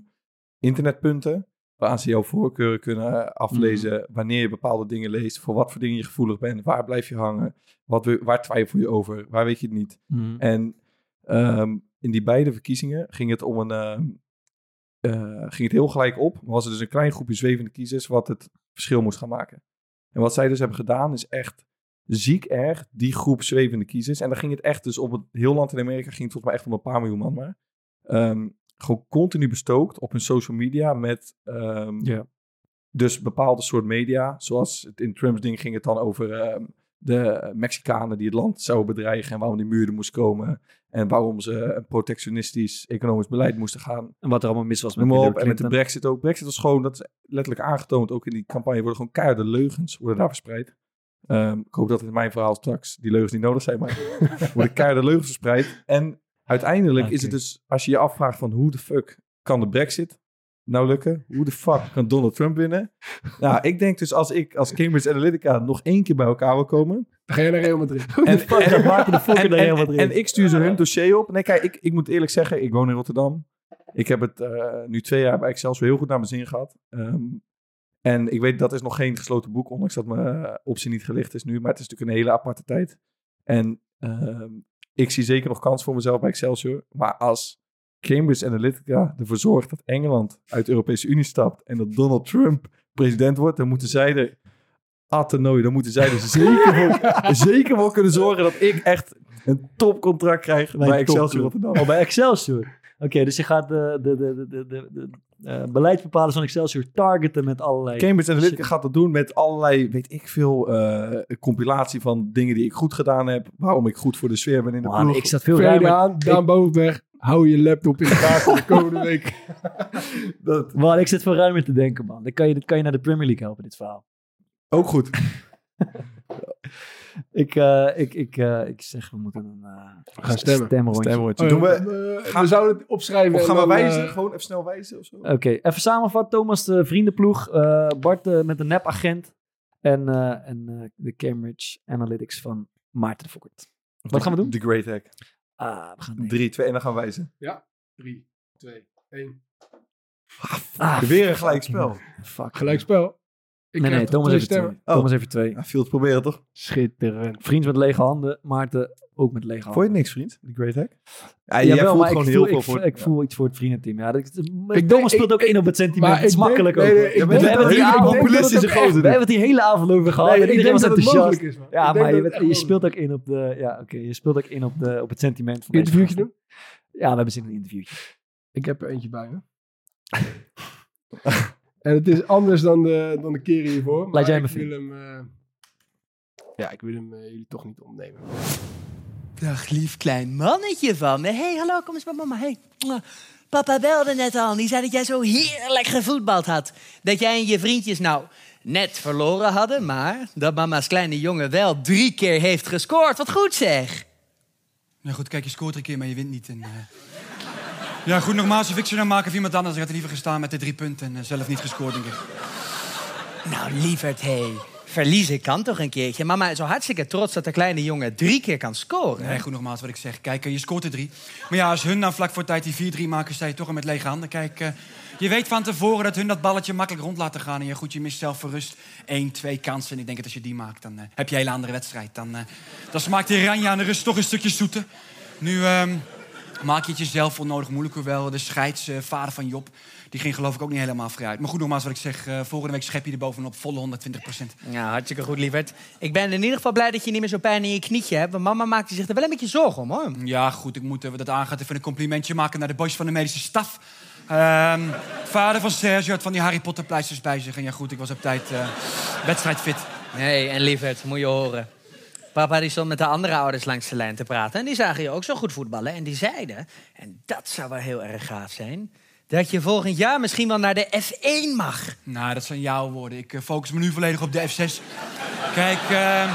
internetpunten. Waaraan ze jouw voorkeuren kunnen aflezen. Wanneer je bepaalde dingen leest. Voor wat voor dingen je gevoelig bent. Waar blijf je hangen. Wat, waar twijfel je over. Waar weet je het niet. Mhm. En ehm, in die beide verkiezingen ging het om een. ehm, eh, ging het heel gelijk op. Maar was er dus een klein groepje zwevende kiezers. wat het verschil moest gaan maken. En wat zij dus hebben gedaan is echt ziek erg die groep zwevende kiezers. En dan ging het echt dus op het heel land in Amerika. ging het volgens mij echt om een paar miljoen man maar. Ehm, gewoon continu bestookt op hun social media met. ehm, dus bepaalde soort media, zoals het in Trumps ding ging het dan over ehm, de Mexicanen die het land zouden bedreigen en waarom die muur er moest komen en waarom ze een protectionistisch economisch beleid moesten gaan. En wat er allemaal mis was met Hillary. En met de. Brexit ook. Brexit was gewoon, dat is letterlijk aangetoond, ook in die campagne worden gewoon keiharde leugens worden daar verspreid. Ehm, ik hoop dat in mijn verhaal straks die leugens niet nodig zijn, maar worden keiharde leugens verspreid. En uiteindelijk is het dus, als je je afvraagt van hoe de fuck kan de Brexit nou lukken? Hoe de fuck kan Donald Trump winnen? Nou, ik denk dus als ik als Cambridge Analytica nog één keer bij elkaar wil komen. Dan ga je naar Real Madrid. En, en, en, helemaal en, erin. en ik stuur ze hun dossier op. Nee, kijk, ik, ik moet eerlijk zeggen, ik woon in Rotterdam. Ik heb het eh, nu twee jaar bij Excelsior heel goed naar mijn zin gehad. Ehm, en ik weet, dat is nog geen gesloten boek, ondanks dat mijn eh, optie niet gelicht is nu. Maar het is natuurlijk een hele aparte tijd. En ehm, ik zie zeker nog kans voor mezelf bij Excelsior. Maar als Cambridge Analytica ervoor zorgt dat Engeland uit de Europese Unie stapt en dat Donald Trump president wordt, dan moeten zij er attenooien. Dan moeten zij er zeker voor, zeker voor kunnen zorgen dat ik echt een topcontract krijg bij, Excelsior. Rotterdam. Oh, bij Excelsior. Oké, dus je gaat de, de, de, de, de, de, eh, beleidsbepalers van Excelsior targeten met allerlei... Cambridge Analytica gaat dat doen met allerlei, weet ik veel, eh, compilatie van dingen die ik goed gedaan heb. Waarom ik goed voor de sfeer ben in de Man, ploeg. ik zat veel Vrede ruimer... aan, Daan Bovenberg. Hou je laptop in de kaart de komende week. Dat, Man, ik zit veel ruimer te denken, man. Dan kan je, dit kan je naar de Premier League helpen, dit verhaal. ook goed. Ik, eh, ik, ik, eh, ik zeg, we moeten een eh, gaan stemmen. stemrondje. Stemrondje. Oh, Doen we, eh, gaan- we zouden het opschrijven. of gaan we wijzen? Gewoon even snel wijzen of zo? Oké, even samenvatten. Thomas, de vriendenploeg. eh, Bart met de nepagent. En, eh, en eh, de Cambridge Analytics van Maarten de Fokkert. Wat gaan we doen? The Great Hack. Ah, we gaan denken. 3, 2 en dan gaan we wijzen. Drie, twee, één. Ah, Weer een gelijk spel. Fuck. Gelijkspel. Ik nee, nee, Thomas heeft twee. Oh. Thomas er twee. Ja, Field proberen toch? Schitterend. Vriend met lege handen. Maarten ook met lege handen. Vond je het niks, vriend? The Great Hack? Ja, Ja, jij voelt maar gewoon ik heel voel, veel ik, voor... ik voel iets voor het vriendenteam. Ja, dat, denk- Thomas speelt ik- ook in ik- op het sentiment. Het is ik makkelijk ook. ik we ben- hebben het ik hier hele avond over gehad. Nee, en ik iedereen denk was dat het enthousiast. Ja, Ik maar je, speelt ook in op de, ja, oké, je speelt ook in op, de, op het sentiment van Interviewtje doen? Ja, we hebben zin in een interviewtje. Ik heb er eentje bij me. en het is anders dan de, dan de keren hiervoor. maar jij me ik vinden. wil hem... eh, ja, ik wil hem eh, jullie toch niet ontnemen. Dag lief klein mannetje van me. hey, hallo, kom eens bij mama. Hey. Papa belde net al. Die zei dat jij zo heerlijk gevoetbald had. Dat jij en je vriendjes nou net verloren hadden, maar dat mama's kleine jongen wel drie keer heeft gescoord. Wat goed zeg. Nou goed, kijk, je scoort een keer, maar je wint niet. En, eh, Ja, goed, nogmaals, een fictie nou maken of iemand anders. Ik had er liever gestaan met de drie punten en eh, zelf niet gescoord, denk ik. Nou, lieverd, hé. Hey. Verliezen kan toch een keertje. Mama zo hartstikke trots dat de kleine jongen drie keer kan scoren. Nee, goed, nogmaals wat ik zeg. Kijk, eh, je scoort er drie. Maar ja, als hun nou vlak voor tijd die 4-3 maken, sta je toch al met lege handen. Kijk, eh, je weet van tevoren dat hun dat balletje makkelijk rond laten gaan. En je, goed, je mist zelf voor rust één, twee kansen. En ik denk dat als je die maakt, dan eh, heb je een hele andere wedstrijd. Dan, dan smaakt die Ranja aan de rust toch een stukje zoeter. Nu ehm, maak je het jezelf onnodig moeilijk. Hoewel de scheidsvader van Job, die ging geloof ik ook niet helemaal vrij. Maar goed, nogmaals wat ik zeg. eh, volgende week schep je er bovenop volle 120 procent. Ja, hartstikke goed, lieverd. Ik ben in ieder geval blij dat je niet meer zo pijn in je knietje hebt. Want mama maakte zich er wel een beetje zorgen om, hoor. Ja, goed, ik moet, eh, wat dat aangaat, even een complimentje maken naar de boys van de medische staf. Ehm, vader van Sergio had van die Harry Potter pleisters bij zich. En ja, goed, ik was op tijd eh wedstrijdfit. Nee, en lieverd, moet je horen. Papa die stond met de andere ouders langs de lijn te praten. En die zagen je ook zo goed voetballen. En die zeiden, en dat zou wel heel erg gaaf zijn... dat je volgend jaar misschien wel naar de F1 mag. Nou, dat zijn jouw woorden. Ik eh, focus me nu volledig op de F6. Kijk, ehm,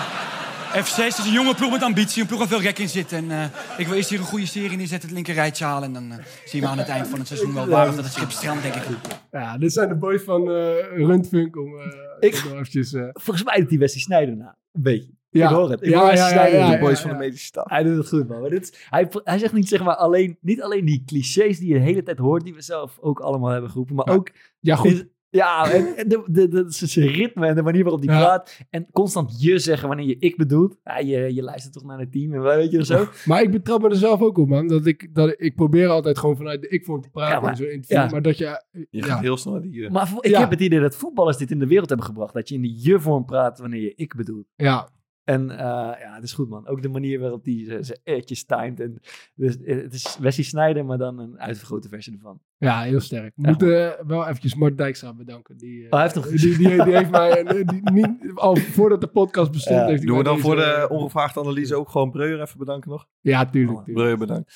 F6 is een jonge ploeg met ambitie, een ploeg waar veel gek in zit. En eh, ik wil eerst hier een goede serie neerzetten, het linker rijtje halen. En dan eh, zien we aan het eind van het seizoen wel waar of dat het schip strandt, denk ik. Ja, dit zijn de boys van eh Rundfunk. Om, eh, Ik- eventjes, eh, Volgens mij doet die Wesley Sneijder nou. Een beetje. Ja. Ik hoor het. Ik Ja, hoor ja, ja, ja, boys ja. van de medische staf. Hij doet het goed, man. Maar dit, hij, hij zegt niet, zeg maar, alleen, niet alleen die clichés die je de hele tijd hoort, die we zelf ook allemaal hebben geroepen, maar Ja. ook ja, goed. is- ja, en, en de, de, de, zijn ritme en de manier waarop hij Ja. praat. En constant je zeggen wanneer je ik bedoelt. Ja, je, je luistert toch naar het team en weet je of zo. Maar ik betrap me er zelf ook op, man. Dat ik, dat ik probeer altijd gewoon vanuit de ik-vorm te praten Ja, maar- in zo'n interview. ja. Maar dat je... Je ja. gaat heel snel naar die... eh, Maar ik Ja. heb het idee dat voetballers dit in de wereld hebben gebracht. Dat je in de je-vorm praat wanneer je ik bedoelt. ja, En eh, ja, het is goed, man. Ook de manier waarop hij zijn- ertjes timed. En dus, eh, het is Wesley Sneijder, maar dan een uitvergrote versie ervan. ja, heel sterk. We Ja, moeten eh, wel eventjes Mart Dijkstra bedanken. Die, eh, Oh, hij heeft nog- die, die, die heeft mij... die, niet, al voordat de podcast bestond... Ja. heeft hij Doen we dan voor de ongevraagde analyse ook gewoon Breuer even bedanken nog? Ja, tuurlijk. Oh, tuurlijk. Breuer bedankt.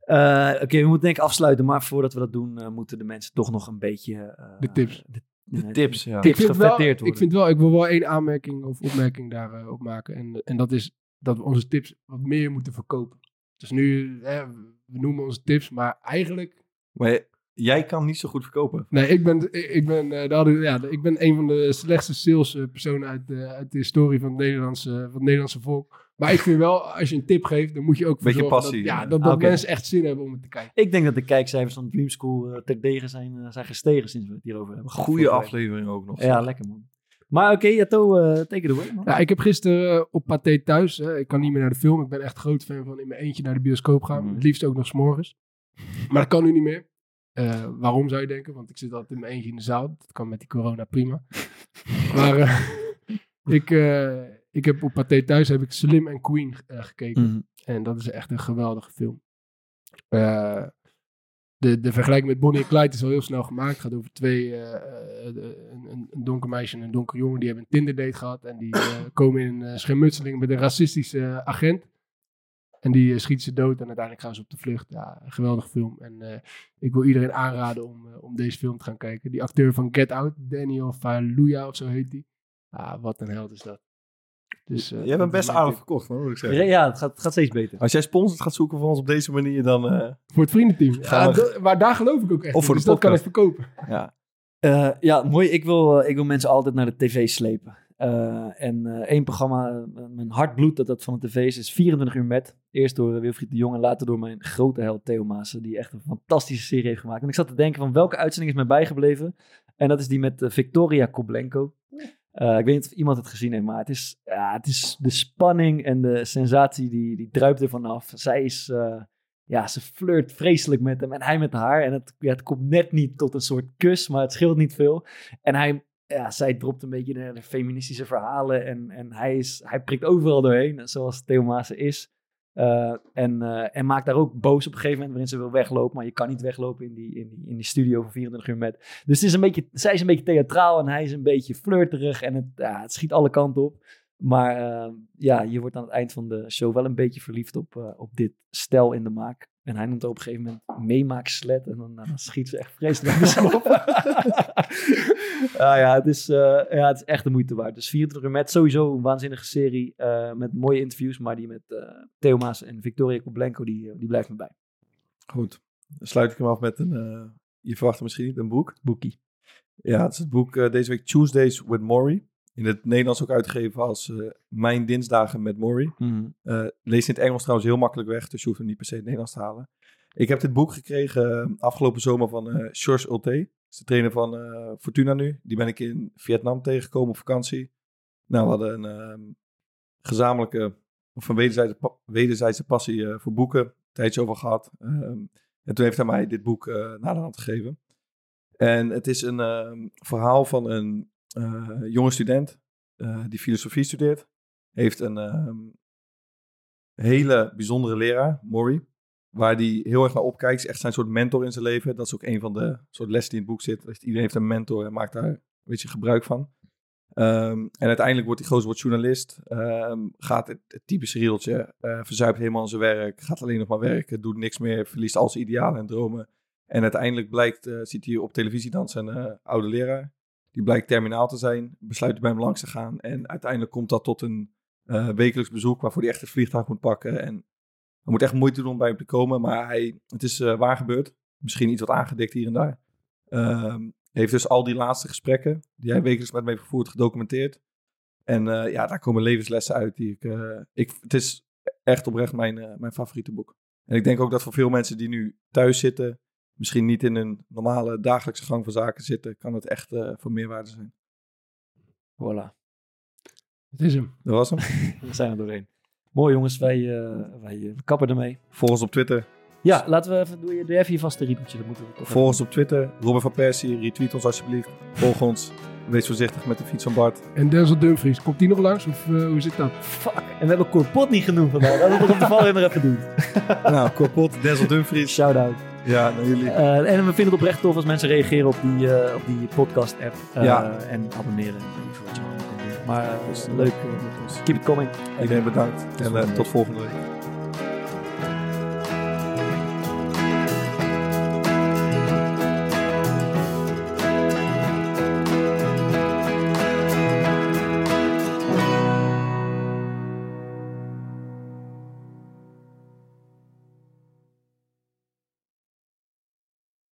Eh, Oké, we moeten denk ik afsluiten. Maar voordat we dat doen, eh, moeten de mensen toch nog een beetje... eh, De tips. De, De tips, ja. ik tips vind, wel, ik worden. vind wel, ik wil wel één aanmerking of opmerking daarop op maken. En, en dat is dat we onze tips wat meer moeten verkopen. Dus nu, hè, we noemen onze tips, maar eigenlijk... Maar jij kan niet zo goed verkopen. Nee, ik ben, ik, ben, eh, daar ja, ik ben een van de slechtste salespersonen uit, eh, uit de historie van het, Nederlandse, van het Nederlandse volk. Maar ik vind wel, als je een tip geeft, dan moet je ook voor Beetje passie, Dat, ja, dat, mensen echt zin hebben om het te kijken. Ik denk dat de kijkcijfers van Dream School eh, ter degen zijn, eh, zijn gestegen sinds we het hierover hebben gehad. Goede aflevering ook nog. Ja, lekker man. Maar oké, Jato, eh take it away man. Ja, ik heb gisteren eh, op Pathé thuis, hè, ik kan niet meer naar de film. Ik ben echt groot fan van in mijn eentje naar de bioscoop gaan. Mhm. Het liefst ook nog s'morgens. Maar dat kan nu niet meer. Eh, waarom zou je denken? Want ik zit altijd in mijn eentje in de zaal. Dat kan met die corona prima. maar eh, ik, eh, ik heb op Pathé thuis heb ik Slim en Queen eh, gekeken. Mhm. En dat is echt een geweldige film. Eh, de, de vergelijking met Bonnie en Clyde is al heel snel gemaakt. Het gaat over twee, eh, een, een, donker meisje en een donker jongen. Die hebben een Tinder date gehad. En die komen in een schermutseling met een racistische agent. En die schiet ze dood en uiteindelijk gaan ze op de vlucht. Ja, een geweldige film. En ik wil iedereen aanraden om, om deze film te gaan kijken. Die acteur van Get Out, Daniel Faluya of zo heet die. Ah, wat een held is dat. Dus, eh, Jij bent is best aardig verkocht, hoor, moet ik zeggen. Ja, het gaat, het gaat steeds beter. Als jij sponsors gaat zoeken voor ons op deze manier, dan... eh, Voor het vriendenteam. Ja, we- maar daar geloof ik ook echt Of in, voor de dus dat kan ik verkopen. ja. Eh, ja, mooi. Ik wil, ik wil mensen altijd naar de tv slepen. Eh, en eh, één programma, mijn hart bloedt dat dat van de tv is, is 24 uur met. Eerst door Wilfried de Jong en later door mijn grote held Theo Maassen, die echt een fantastische serie heeft gemaakt. En ik zat te denken van welke uitzending is mij bijgebleven. En dat is die met Victoria Koblenko. Eh, ik weet niet of iemand het gezien heeft, maar het is, ja, het is de spanning en de sensatie die, die druipt er vanaf. Zij is, eh, ja, ze flirt vreselijk met hem en hij met haar. En het, ja, het komt net niet tot een soort kus, maar het scheelt niet veel. En hij, ja, zij dropt een beetje de, de feministische verhalen en, en hij, is, hij prikt overal doorheen, zoals Theo Maassen is. Eh, en, eh, en maakt daar ook boos op een gegeven moment waarin ze wil weglopen, maar je kan niet weglopen in die, in die, in die studio van 24 uur met. Dus het is een beetje, zij is een beetje theatraal en hij is een beetje flirterig en het, ja, het schiet alle kanten op. Maar eh, ja, je wordt aan het eind van de show wel een beetje verliefd op, eh, op dit stel in de maak. En hij noemt er op een gegeven moment meemaakslet. En dan, dan schiet ze echt vreselijk slop. ah, ja, het is, eh, ja, het is echt de moeite waard. Dus 24 uur met sowieso een waanzinnige serie. eh, met mooie interviews. Maar die met Theo Maas en Victoria Koblenko, die, die blijft me bij. Goed. Dan sluit ik hem af met een... je verwacht misschien niet, een boek. Boekie. Ja, het is het boek deze week Tuesdays with Maury. In het Nederlands ook uitgegeven als Mijn Dinsdagen met Maury. Eh, lees in het Engels trouwens heel makkelijk weg, dus je hoeft hem niet per se in het Nederlands te halen. Ik heb dit boek gekregen afgelopen zomer van George Ulte. Is de trainer van eh, Fortuna nu. Die ben ik in Vietnam tegengekomen op vakantie. Nou, we hadden een ehm, gezamenlijke, of een wederzijdse, wederzijdse passie eh, voor boeken. Een tijdje over gehad. Ehm, en toen heeft hij mij dit boek eh naar de hand gegeven. En het is een ehm, verhaal van een jonge student die filosofie studeert. Heeft een hele bijzondere leraar, Maury. Waar hij heel erg naar opkijkt. Is echt zijn soort mentor in zijn leven. Dat is ook een van de soort lessen die in het boek zit. Iedereen heeft een mentor en maakt daar een beetje gebruik van. Ehm, en uiteindelijk wordt die gozer wordt journalist. ehm, gaat het, typische rieltje. eh, verzuipt helemaal zijn werk. Gaat alleen nog maar werken. Doet niks meer. Verliest al zijn idealen en dromen. En uiteindelijk blijkt, eh, ziet hij op televisie dan zijn eh, oude leraar. Die blijkt terminaal te zijn. Besluit bij hem langs te gaan. En uiteindelijk komt dat tot een wekelijks bezoek waarvoor hij echt het vliegtuig moet pakken. En hij moet echt moeite doen om bij hem te komen. Maar hij, het is eh, waar gebeurd. Misschien iets wat aangedikt hier en daar. Ehm, heeft dus al die laatste gesprekken die hij wekelijks met me heeft gevoerd gedocumenteerd. En eh, ja, daar komen levenslessen uit die ik, eh, ik... Het is echt oprecht mijn, eh, mijn favoriete boek. En ik denk ook dat voor veel mensen die nu thuis zitten, misschien niet in een normale dagelijkse gang van zaken zitten, kan het echt eh van meerwaarde zijn. Voilà, Het is hem. Dat was hem. we zijn er doorheen. Mooi jongens, wij, eh, wij eh, we kappen ermee. Volg ons op Twitter. Ja, laten we even, doe je, doe even je vaste riedeltje. Dat moeten we toch Volg ons op Twitter. Robin van Persie, retweet ons alsjeblieft. Volg ons. Wees voorzichtig met de fiets van Bart. En Denzel Dumfries, komt die nog langs? Of eh, hoe zit dat? Fuck. En we hebben Corpot niet genoemd vandaag. Laten we het op de valrein nog even doen. nou, Korpot, Denzel Dumfries. Shout-out. Ja, naar jullie. Eh, en we vinden het oprecht tof als mensen reageren op die, eh, op die podcast-app. Eh, Ja. En abonneren. Maar eh, leuk. eh, keep it coming. Iedereen bedankt. En eh, tot volgende week.